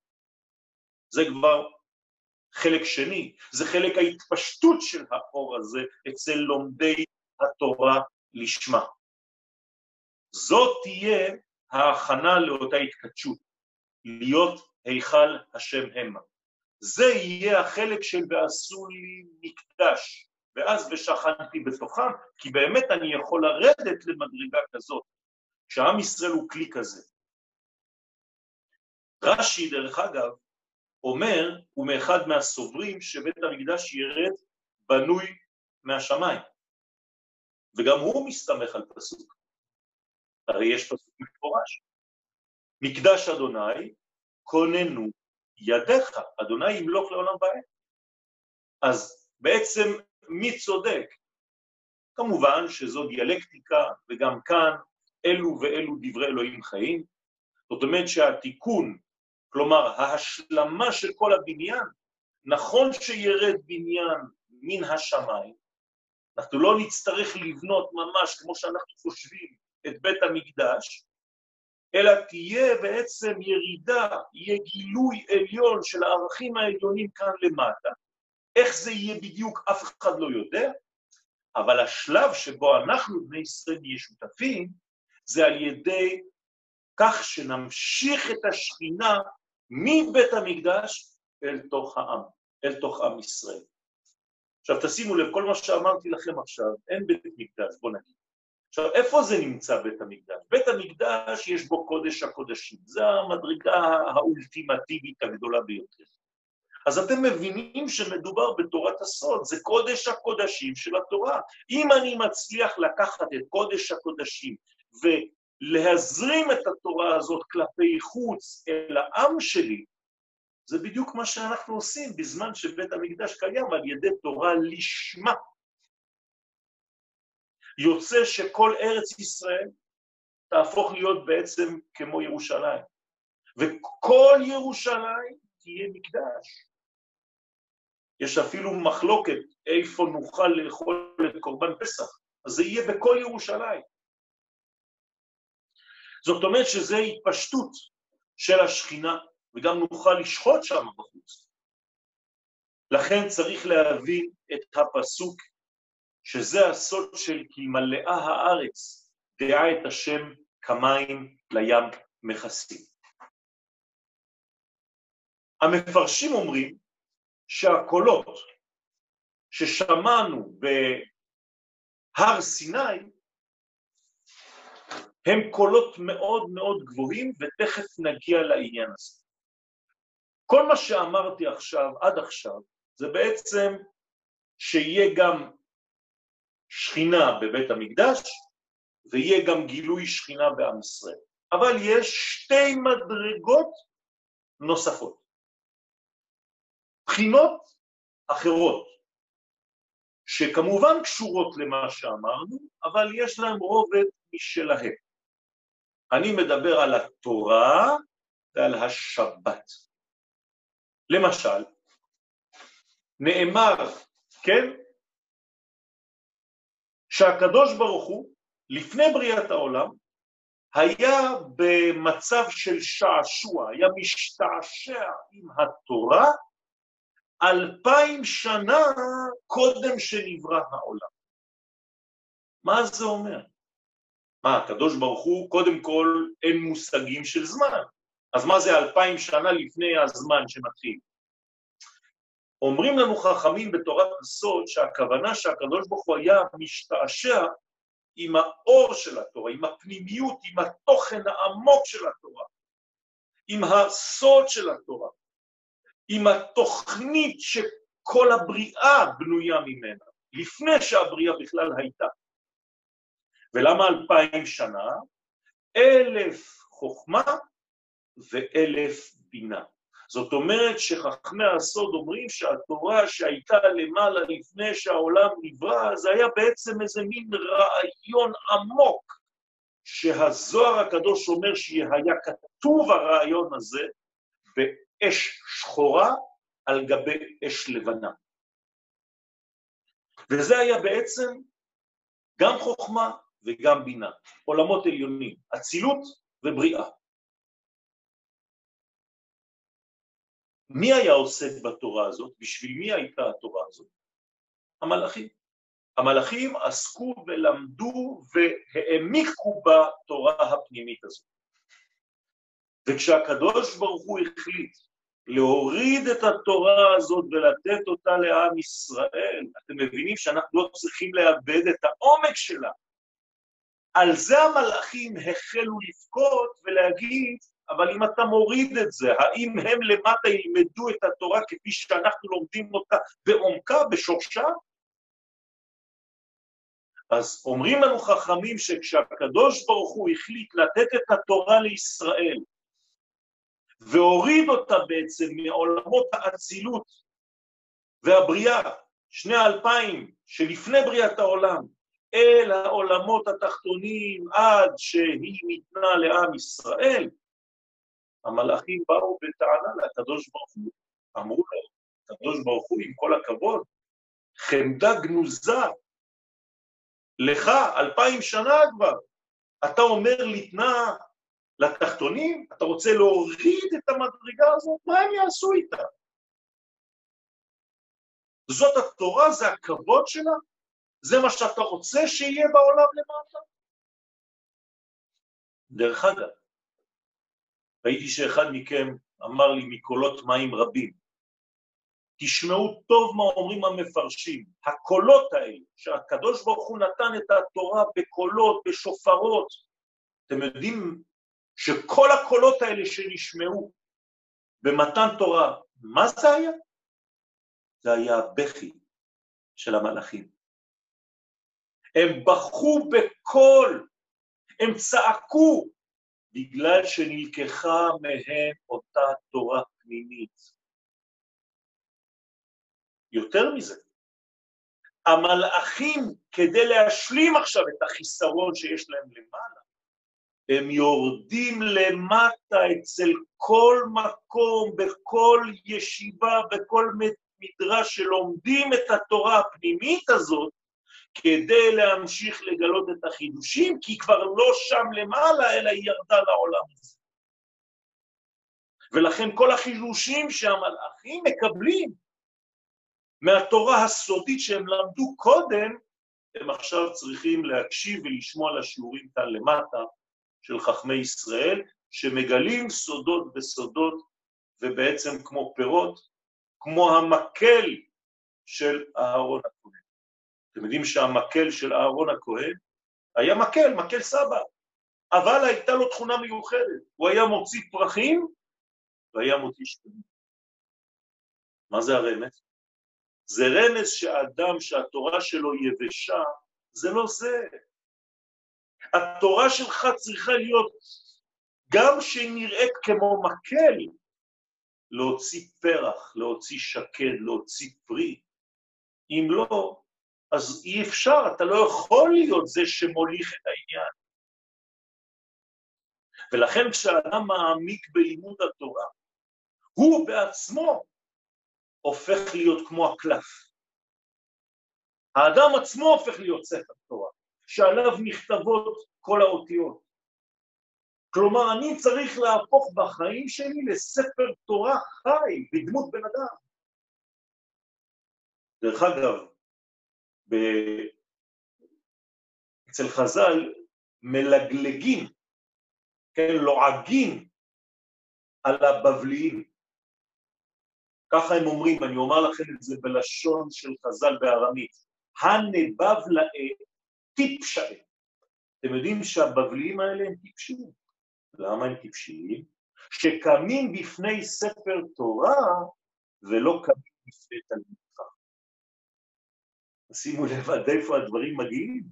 זה כבר חלק שני, זה חלק ההתפשטות של האור הזה אצל לומדי התורה לשמה. זאת תהיה ההכנה לאותה התקדשות, להיות היכל השם המה. זה יהיה החלק של ועשו לי מקדש, ואז ושכנתי בתוכם, כי באמת אני יכול לרדת למדרגה כזאת, כשעם ישראל הוא כלי כזה. רש"י, דרך אגב, אומר, הוא מאחד מהסוברים שבית המקדש ירד בנוי מהשמיים, וגם הוא מסתמך על פסוק. הרי יש פסוק מפורש. מקדש אדוני, כוננו ידיך, אדוני ימלוך לעולם ועד. אז בעצם מי צודק? כמובן שזו דיאלקטיקה, וגם כאן אלו ואלו דברי אלוהים חיים. זאת אומרת שהתיקון, כלומר ההשלמה של כל הבניין, נכון שירד בניין מן השמיים, אנחנו לא נצטרך לבנות ממש כמו שאנחנו חושבים את בית המקדש, אלא תהיה בעצם ירידה, יהיה גילוי עליון של הערכים העליונים כאן למטה. איך זה יהיה בדיוק אף אחד לא יודע, אבל השלב שבו אנחנו בני ישראל נהיה שותפים, זה על ידי כך שנמשיך את השכינה מבית המקדש אל תוך העם, אל תוך עם ישראל. עכשיו תשימו לב, כל מה שאמרתי לכם עכשיו, אין בית מקדש, בוא נגיד. עכשיו, איפה זה נמצא בית המקדש? בית המקדש יש בו קודש הקודשים, זו המדרגה האולטימטיבית הגדולה ביותר. אז אתם מבינים שמדובר בתורת הסוד, זה קודש הקודשים של התורה. אם אני מצליח לקחת את קודש הקודשים ולהזרים את התורה הזאת כלפי חוץ אל העם שלי, זה בדיוק מה שאנחנו עושים בזמן שבית המקדש קיים על ידי תורה לשמה. יוצא שכל ארץ ישראל תהפוך להיות בעצם כמו ירושלים, וכל ירושלים תהיה מקדש. יש אפילו מחלוקת איפה נוכל לאכול את קורבן פסח, אז זה יהיה בכל ירושלים. זאת אומרת שזו התפשטות של השכינה, וגם נוכל לשחוט שם בחוץ. לכן צריך להבין את הפסוק, שזה הסוד של כי מלאה הארץ, דעה את השם כמים לים מכסים. המפרשים אומרים שהקולות ששמענו בהר סיני הם קולות מאוד מאוד גבוהים, ותכף נגיע לעניין הזה. כל מה שאמרתי עכשיו, עד עכשיו, זה בעצם שיהיה גם שכינה בבית המקדש, ויהיה גם גילוי שכינה בעם ישראל. אבל יש שתי מדרגות נוספות. בחינות אחרות, שכמובן קשורות למה שאמרנו, אבל יש להם רובד משלהם. אני מדבר על התורה ועל השבת. למשל, נאמר, כן, שהקדוש ברוך הוא, לפני בריאת העולם, היה במצב של שעשוע, היה משתעשע עם התורה אלפיים שנה קודם שנברא העולם. מה זה אומר? מה, הקדוש ברוך הוא, קודם כל אין מושגים של זמן, אז מה זה אלפיים שנה לפני הזמן שמתחיל? אומרים לנו חכמים בתורת הסוד שהכוונה שהקדוש ברוך הוא היה משתעשע עם האור של התורה, עם הפנימיות, עם התוכן העמוק של התורה, עם הסוד של התורה, עם התוכנית שכל הבריאה בנויה ממנה, לפני שהבריאה בכלל הייתה. ולמה אלפיים שנה? אלף חוכמה ואלף בינה. זאת אומרת שחכמי הסוד אומרים שהתורה שהייתה למעלה לפני שהעולם נברא, זה היה בעצם איזה מין רעיון עמוק, שהזוהר הקדוש אומר שהיה כתוב הרעיון הזה באש שחורה על גבי אש לבנה. וזה היה בעצם גם חוכמה וגם בינה, עולמות עליונים, אצילות ובריאה. מי היה עוסק בתורה הזאת? בשביל מי הייתה התורה הזאת? המלאכים. המלאכים עסקו ולמדו והעמיקו בתורה הפנימית הזאת. וכשהקדוש ברוך הוא החליט להוריד את התורה הזאת ולתת אותה לעם ישראל, אתם מבינים שאנחנו לא צריכים לאבד את העומק שלה. על זה המלאכים החלו לבכות ולהגיד, אבל אם אתה מוריד את זה, האם הם למטה ילמדו את התורה כפי שאנחנו לומדים אותה בעומקה, בשורשה? אז אומרים לנו חכמים שכשהקדוש ברוך הוא החליט לתת את התורה לישראל, והוריד אותה בעצם מעולמות האצילות והבריאה, שני האלפיים שלפני בריאת העולם, אל העולמות התחתונים עד שהיא ניתנה לעם ישראל, המלאכים באו בטענה לקדוש ברוך הוא, אמרו לו, קדוש ברוך הוא, עם כל הכבוד, חמדה גנוזה, לך אלפיים שנה כבר, אתה אומר ליתנה לתחתונים, אתה רוצה להוריד את המדרגה הזאת, מה הם יעשו איתה? זאת התורה, זה הכבוד שלה? זה מה שאתה רוצה שיהיה בעולם למטה? דרך אגב, ראיתי שאחד מכם אמר לי מקולות מים רבים, תשמעו טוב מה אומרים המפרשים, הקולות האלה, שהקדוש ברוך הוא נתן את התורה בקולות, בשופרות, אתם יודעים שכל הקולות האלה שנשמעו במתן תורה, מה זה היה? זה היה הבכי של המלאכים. הם בכו בקול, הם צעקו, בגלל שנלקחה מהם אותה תורה פנימית. יותר מזה, המלאכים, כדי להשלים עכשיו את החיסרון שיש להם למעלה, הם יורדים למטה אצל כל מקום, בכל ישיבה, בכל מדרש שלומדים את התורה הפנימית הזאת, כדי להמשיך לגלות את החידושים, כי היא כבר לא שם למעלה, אלא היא ירדה לעולם הזה. ולכן כל החידושים שהמלאכים מקבלים מהתורה הסודית שהם למדו קודם, הם עכשיו צריכים להקשיב ולשמוע לשיעורים כאן למטה של חכמי ישראל, שמגלים סודות בסודות, ובעצם כמו פירות, כמו המקל של אהרון הכהן. אתם יודעים שהמקל של אהרון הכהן היה מקל, מקל סבא, אבל הייתה לו תכונה מיוחדת, הוא היה מוציא פרחים והיה מוציא שקלים. מה זה הרמז? זה רמז שאדם שהתורה שלו יבשה, זה לא זה. התורה שלך צריכה להיות, גם שהיא נראית כמו מקל, להוציא פרח, להוציא שקד, להוציא פרי. אם לא, אז אי אפשר, אתה לא יכול להיות זה שמוליך את העניין. ולכן כשאדם מעמיק בלימוד התורה, הוא בעצמו הופך להיות כמו הקלף. האדם עצמו הופך להיות ספר תורה, שעליו נכתבות כל האותיות. כלומר, אני צריך להפוך בחיים שלי לספר תורה חי, בדמות בן אדם. דרך אגב, ב... אצל חז"ל מלגלגים, כן, לועגים על הבבליים. ככה הם אומרים, אני אומר לכם את זה בלשון של חז"ל בארמית, הנבבלאה טיפשאה. אתם יודעים שהבבליים האלה הם טיפשים. למה הם טיפשים? שקמים בפני ספר תורה ולא קמים בפני תלמידך. שימו לב עד איפה הדברים מגיעים.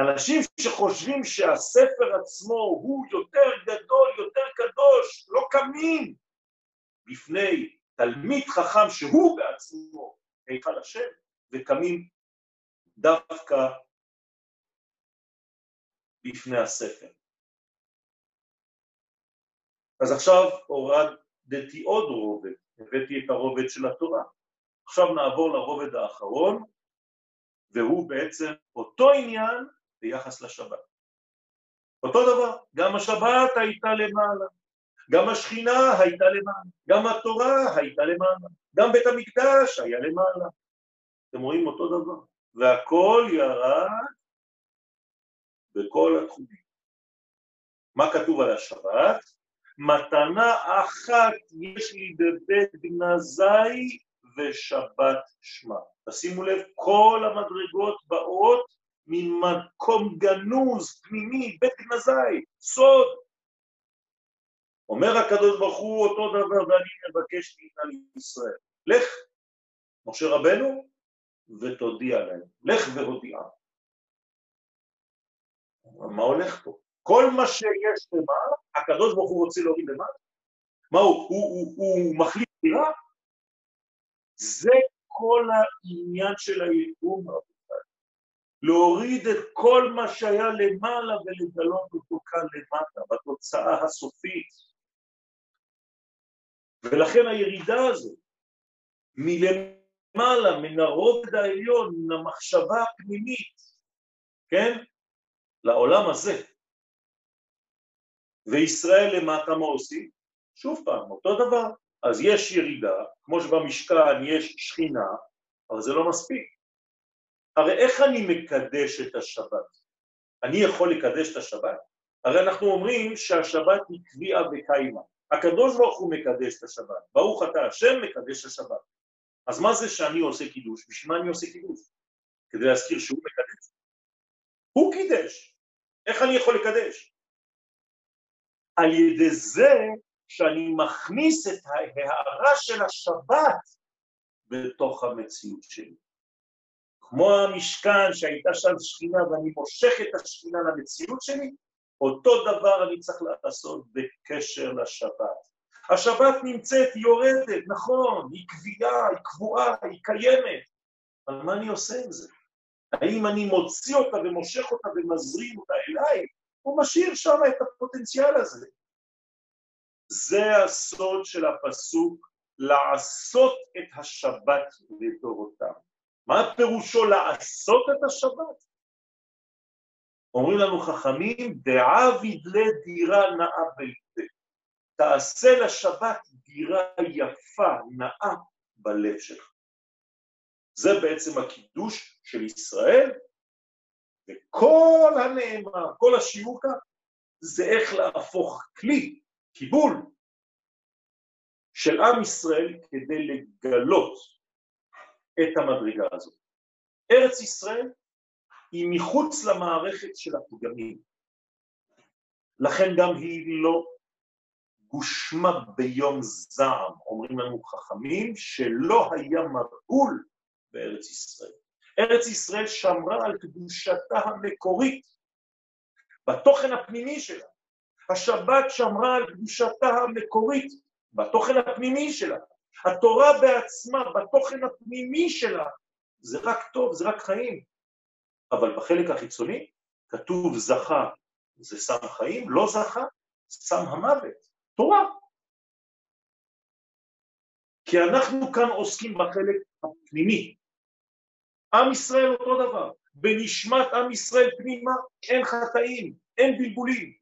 אנשים שחושבים שהספר עצמו הוא יותר גדול, יותר קדוש, לא קמים בפני תלמיד חכם שהוא בעצמו היכל השם, וקמים דווקא בפני הספר. אז עכשיו הורדתי עוד רובד, הבאתי את הרובד של התורה. עכשיו נעבור לרובד האחרון, והוא בעצם אותו עניין ביחס לשבת. אותו דבר, גם השבת הייתה למעלה, גם השכינה הייתה למעלה, גם התורה הייתה למעלה, גם בית המקדש היה למעלה. אתם רואים אותו דבר, והכל ירד בכל התחומים. מה כתוב על השבת? מתנה אחת יש לי בבית גנזי ושבת שמע. תשימו לב, כל המדרגות באות ממקום גנוז, פנימי, בית גנזי, סוד. אומר הקדוש ברוך הוא אותו דבר ואני מבקש מאיתנו ישראל. לך, משה רבנו, ותודיע להם. לך והודיע. מה הולך פה? כל מה שיש למעלה, הקדוש ברוך הוא רוצה להוריד למעלה? מה הוא, הוא, הוא, הוא מחליט דירה? זה כל העניין של הייעום, רבותיי. להוריד את כל מה שהיה למעלה ולגלות אותו כאן למטה, בתוצאה הסופית. ולכן הירידה הזו מלמעלה, מן הרובד העליון, מן המחשבה הפנימית, כן? לעולם הזה. וישראל למטה מה עושים? שוב פעם, אותו דבר. אז יש ירידה, כמו שבמשכן יש שכינה, אבל זה לא מספיק. הרי איך אני מקדש את השבת? אני יכול לקדש את השבת? הרי אנחנו אומרים שהשבת היא קביעה וקיימה. הקדוש ברוך הוא מקדש את השבת, ברוך אתה השם מקדש את השבת. אז מה זה שאני עושה קידוש? בשביל מה אני עושה קידוש? כדי להזכיר שהוא מקדש? הוא קידש, איך אני יכול לקדש? על ידי זה שאני מכניס את ההערה של השבת בתוך המציאות שלי. כמו המשכן שהייתה שם שכינה ואני מושך את השכינה למציאות שלי, אותו דבר אני צריך לעשות בקשר לשבת. השבת נמצאת, היא יורדת, נכון, היא קביעה, היא קבועה, היא קיימת, אבל מה אני עושה עם זה? האם אני מוציא אותה ומושך אותה ומזרים אותה אליי, או משאיר שם את הפוטנציאל הזה? זה הסוד של הפסוק, לעשות את השבת לדורותם. מה פירושו לעשות את השבת? אומרים לנו חכמים, דעביד לדירה נאה ביתה. תעשה לשבת דירה יפה, נאה, בלב שלך. זה בעצם הקידוש של ישראל, וכל הנאמר, כל השיעור כאן, זה איך להפוך כלי, קיבול, של עם ישראל כדי לגלות את המדרגה הזאת. ארץ ישראל היא מחוץ למערכת של הפגמים, לכן גם היא לא גושמה ביום זעם, אומרים לנו חכמים, שלא היה מבול בארץ ישראל. ארץ ישראל שמרה על קדושתה המקורית, בתוכן הפנימי שלה. השבת שמרה על קדושתה המקורית, בתוכן הפנימי שלה. התורה בעצמה, בתוכן הפנימי שלה, זה רק טוב, זה רק חיים. אבל בחלק החיצוני כתוב זכה זה שם חיים, לא זכה, שם המוות, תורה. כי אנחנו כאן עוסקים בחלק הפנימי. עם ישראל אותו דבר, בנשמת עם ישראל פנימה אין חטאים, אין בלבולים,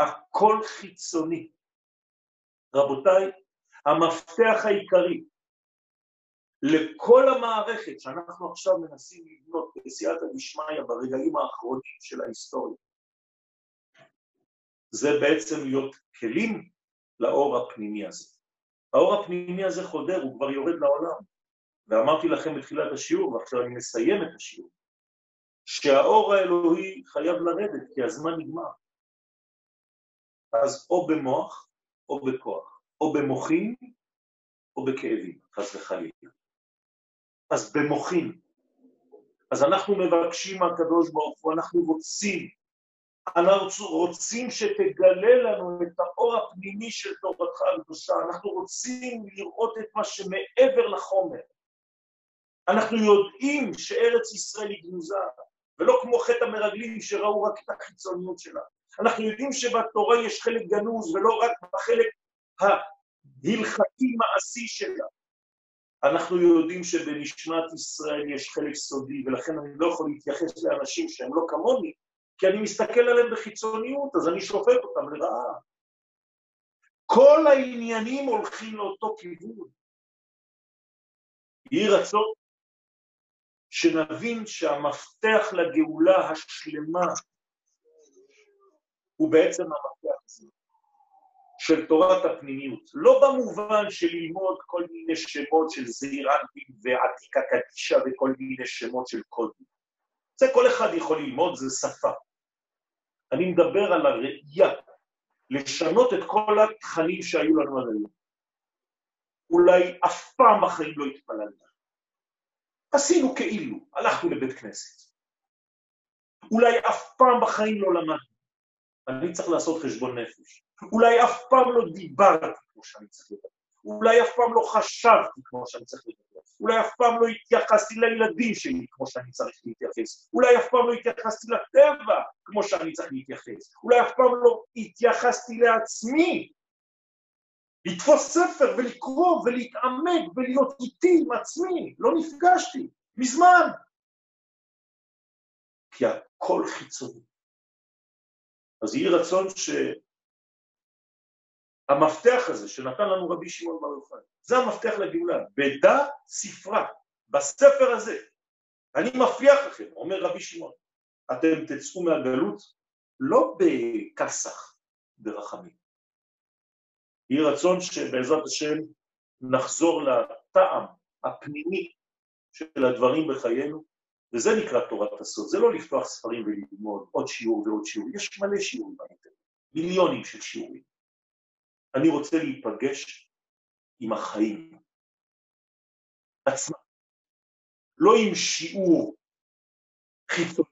הכל חיצוני. רבותיי, המפתח העיקרי לכל המערכת שאנחנו עכשיו מנסים לבנות בסייעתא דשמיא ברגעים האחרונים של ההיסטוריה, זה בעצם להיות כלים לאור הפנימי הזה. האור הפנימי הזה חודר, הוא כבר יורד לעולם. ואמרתי לכם בתחילת השיעור, ועכשיו אני מסיים את השיעור, שהאור האלוהי חייב לרדת, כי הזמן נגמר. אז או במוח, או בכוח, או במוחים, או בכאבים, חס וחלילה. אז במוחים. אז אנחנו מבקשים מהקדוש ברוך הוא, אנחנו רוצים, אנחנו רוצים שתגלה לנו את האור הפנימי של תורתך הקדושה, אנחנו רוצים לראות את מה שמעבר לחומר. אנחנו יודעים שארץ ישראל היא גנוזה, ולא כמו חטא המרגלים שראו רק את החיצוניות שלה. אנחנו יודעים שבתורה יש חלק גנוז ולא רק בחלק ההלכתי מעשי שלה. אנחנו יודעים שבנשמת ישראל יש חלק סודי, ולכן אני לא יכול להתייחס לאנשים שהם לא כמוני, כי אני מסתכל עליהם בחיצוניות, אז אני שופט אותם לרעה. כל העניינים הולכים לאותו כיוון. יהי רצון שנבין שהמפתח לגאולה השלמה הוא בעצם המפתח הזה. של תורת הפנימיות, לא במובן של ללמוד כל מיני שמות של זעירנטים ועתיקה קדישה וכל מיני שמות של קודים. זה כל אחד יכול ללמוד, זה שפה. אני מדבר על הראייה, לשנות את כל התכנים שהיו לנו עד היום. אולי אף פעם בחיים לא התפללנו. עשינו כאילו, הלכנו לבית כנסת. אולי אף פעם בחיים לא למדנו. אני צריך לעשות חשבון נפש. אולי אף פעם לא דיברתי כמו שאני צריך לדבר, אולי אף פעם לא חשבתי כמו שאני צריך לדבר, אולי אף פעם לא התייחסתי לילדים שלי כמו שאני צריך להתייחס, אולי אף פעם לא התייחסתי לטבע כמו שאני צריך להתייחס, אולי אף פעם לא התייחסתי לעצמי. לתפוס ספר ולקרוא ולהתעמק ולהיות איתי עם עצמי, לא נפגשתי, מזמן. כי הכל חיצוני. אז יהי רצון ש... המפתח הזה שנתן לנו רבי שמעון בר יוחאי, זה המפתח לגאולה, בדע ספרה, בספר הזה. אני מבטיח לכם, אומר רבי שמעון, אתם תצאו מהגלות לא בכסח, ברחמים, יהי רצון שבעזרת השם נחזור לטעם הפנימי של הדברים בחיינו, וזה נקרא תורת הסוד. זה לא לפתוח ספרים וללמוד עוד שיעור ועוד שיעור, יש מלא שיעורים באינטרנט, מיליונים של שיעורים. אני רוצה להיפגש עם החיים עצמם, לא עם שיעור חיצוני,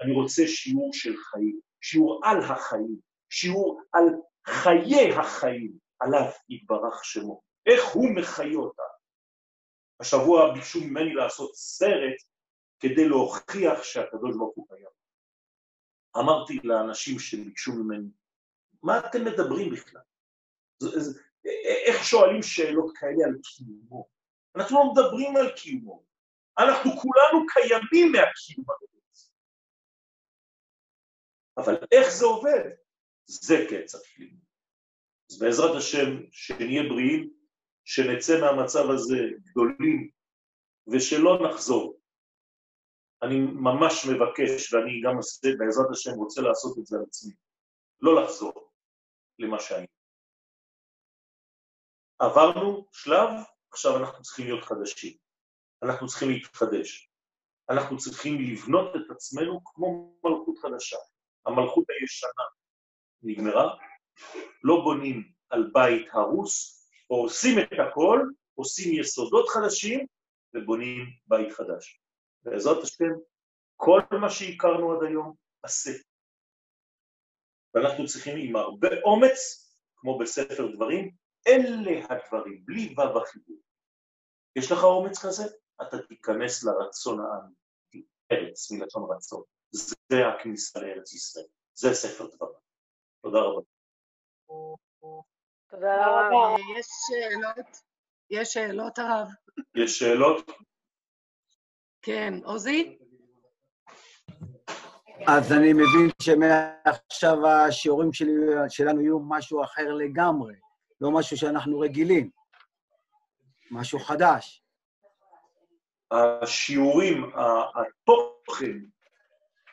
אני רוצה שיעור של חיים, שיעור על החיים, שיעור על חיי החיים, עליו יתברך שמו, איך הוא מחיה אותה. השבוע ביקשו ממני לעשות סרט כדי להוכיח שהקדוש ברוך הוא קיים. אמרתי לאנשים שביקשו ממני, מה אתם מדברים בכלל? איך שואלים שאלות כאלה על קיומו? אנחנו לא מדברים על קיומו, אנחנו כולנו קיימים מהקיום הזה. אבל איך זה עובד? זה צריך ללמוד. אז בעזרת השם, שנהיה בריאים, שנצא מהמצב הזה גדולים, ושלא נחזור. אני ממש מבקש, ואני גם בעזרת השם רוצה לעשות את זה על עצמי, לא לחזור למה שהיינו. עברנו שלב, עכשיו אנחנו צריכים להיות חדשים. אנחנו צריכים להתחדש. אנחנו צריכים לבנות את עצמנו כמו מלכות חדשה. המלכות הישנה נגמרה, לא בונים על בית הרוס, עושים את הכל, עושים יסודות חדשים ובונים בית חדש. בעזרת השם, כל מה שהכרנו עד היום, עשה. ואנחנו צריכים עם הרבה אומץ, כמו בספר דברים, אלה הדברים, בלי ו' החיבור. יש לך אומץ כזה? אתה תיכנס לרצון האמיתי, ארץ, מלשון רצון. זה הכניסה לארץ ישראל, זה ספר דברים. תודה רבה. תודה רבה. יש שאלות? יש שאלות, הרב? יש שאלות? כן, עוזי? אז אני מבין שמעכשיו השיעורים שלי, שלנו יהיו משהו אחר לגמרי, לא משהו שאנחנו רגילים, משהו חדש. השיעורים, התוכן,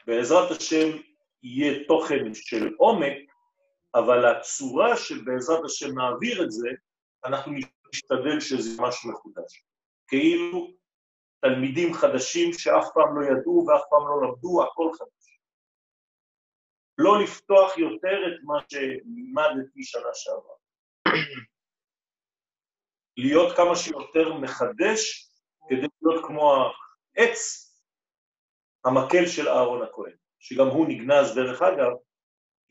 בעזרת השם יהיה תוכן של עומק, אבל הצורה שבעזרת השם נעביר את זה, אנחנו נשתדל שזה משהו מחודש. כאילו תלמידים חדשים שאף פעם לא ידעו ואף פעם לא למדו, הכל חדש. לא לפתוח יותר את מה שלימדתי שנה שעברה. להיות כמה שיותר מחדש כדי להיות כמו העץ, המקל של אהרון הכהן, שגם הוא נגנז דרך אגב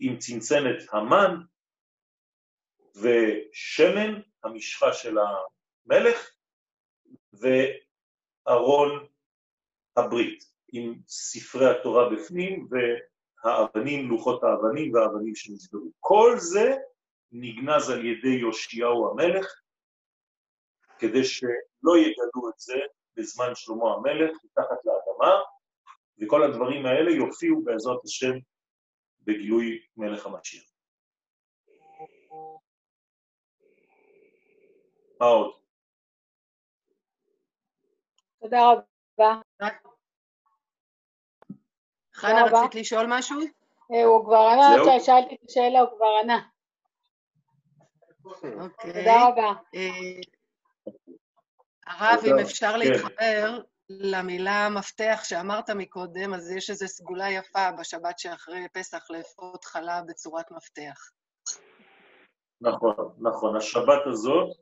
עם צנצנת המן ושמן, המשחה של המלך, וארון הברית, עם ספרי התורה בפנים והאבנים, לוחות האבנים והאבנים שנצברו. כל זה נגנז על ידי יאשיהו המלך, כדי שלא יגלו את זה בזמן שלמה המלך, מתחת לאדמה, וכל הדברים האלה יופיעו בעזרת השם בגילוי מלך המשיח. מה עוד? תודה רבה. חנה, רצית לשאול משהו? אה, הוא כבר ענה, שאלתי את השאלה, הוא כבר ענה. אוקיי. תודה רבה. אה, הרב, אם אפשר כן. להתחבר למילה מפתח שאמרת מקודם, אז יש איזו סגולה יפה בשבת שאחרי פסח לאפות חלה בצורת מפתח. נכון, נכון. השבת הזאת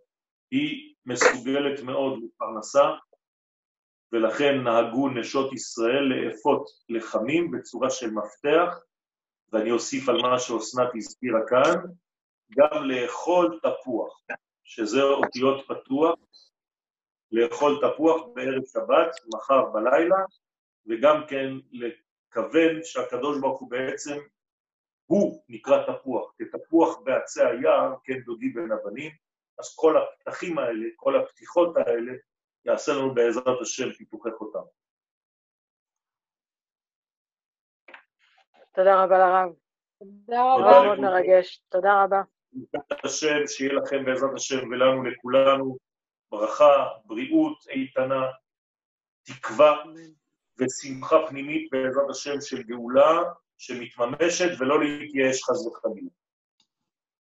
היא מסוגלת מאוד לפרנסה, ולכן נהגו נשות ישראל לאפות לחמים בצורה של מפתח, ואני אוסיף על מה שאסנת הזכירה כאן, גם לאכול תפוח, שזה אותיות פתוח, לאכול תפוח בערב שבת, מחר בלילה, וגם כן לכוון שהקדוש ברוך הוא בעצם, הוא נקרא תפוח, כתפוח בעצי היער, כן דודי בין אבנים, אז כל הפתחים האלה, כל הפתיחות האלה, יעשה לנו בעזרת השם פיתוחי חותם. תודה רבה לרב. תודה רבה. תודה מאוד. מרגש. תודה רבה. בעזרת השם, שיהיה לכם בעזרת השם ולנו לכולנו ברכה, בריאות איתנה, תקווה ושמחה פנימית בעזרת השם של גאולה שמתממשת ולא להתייאש חס וחלילה.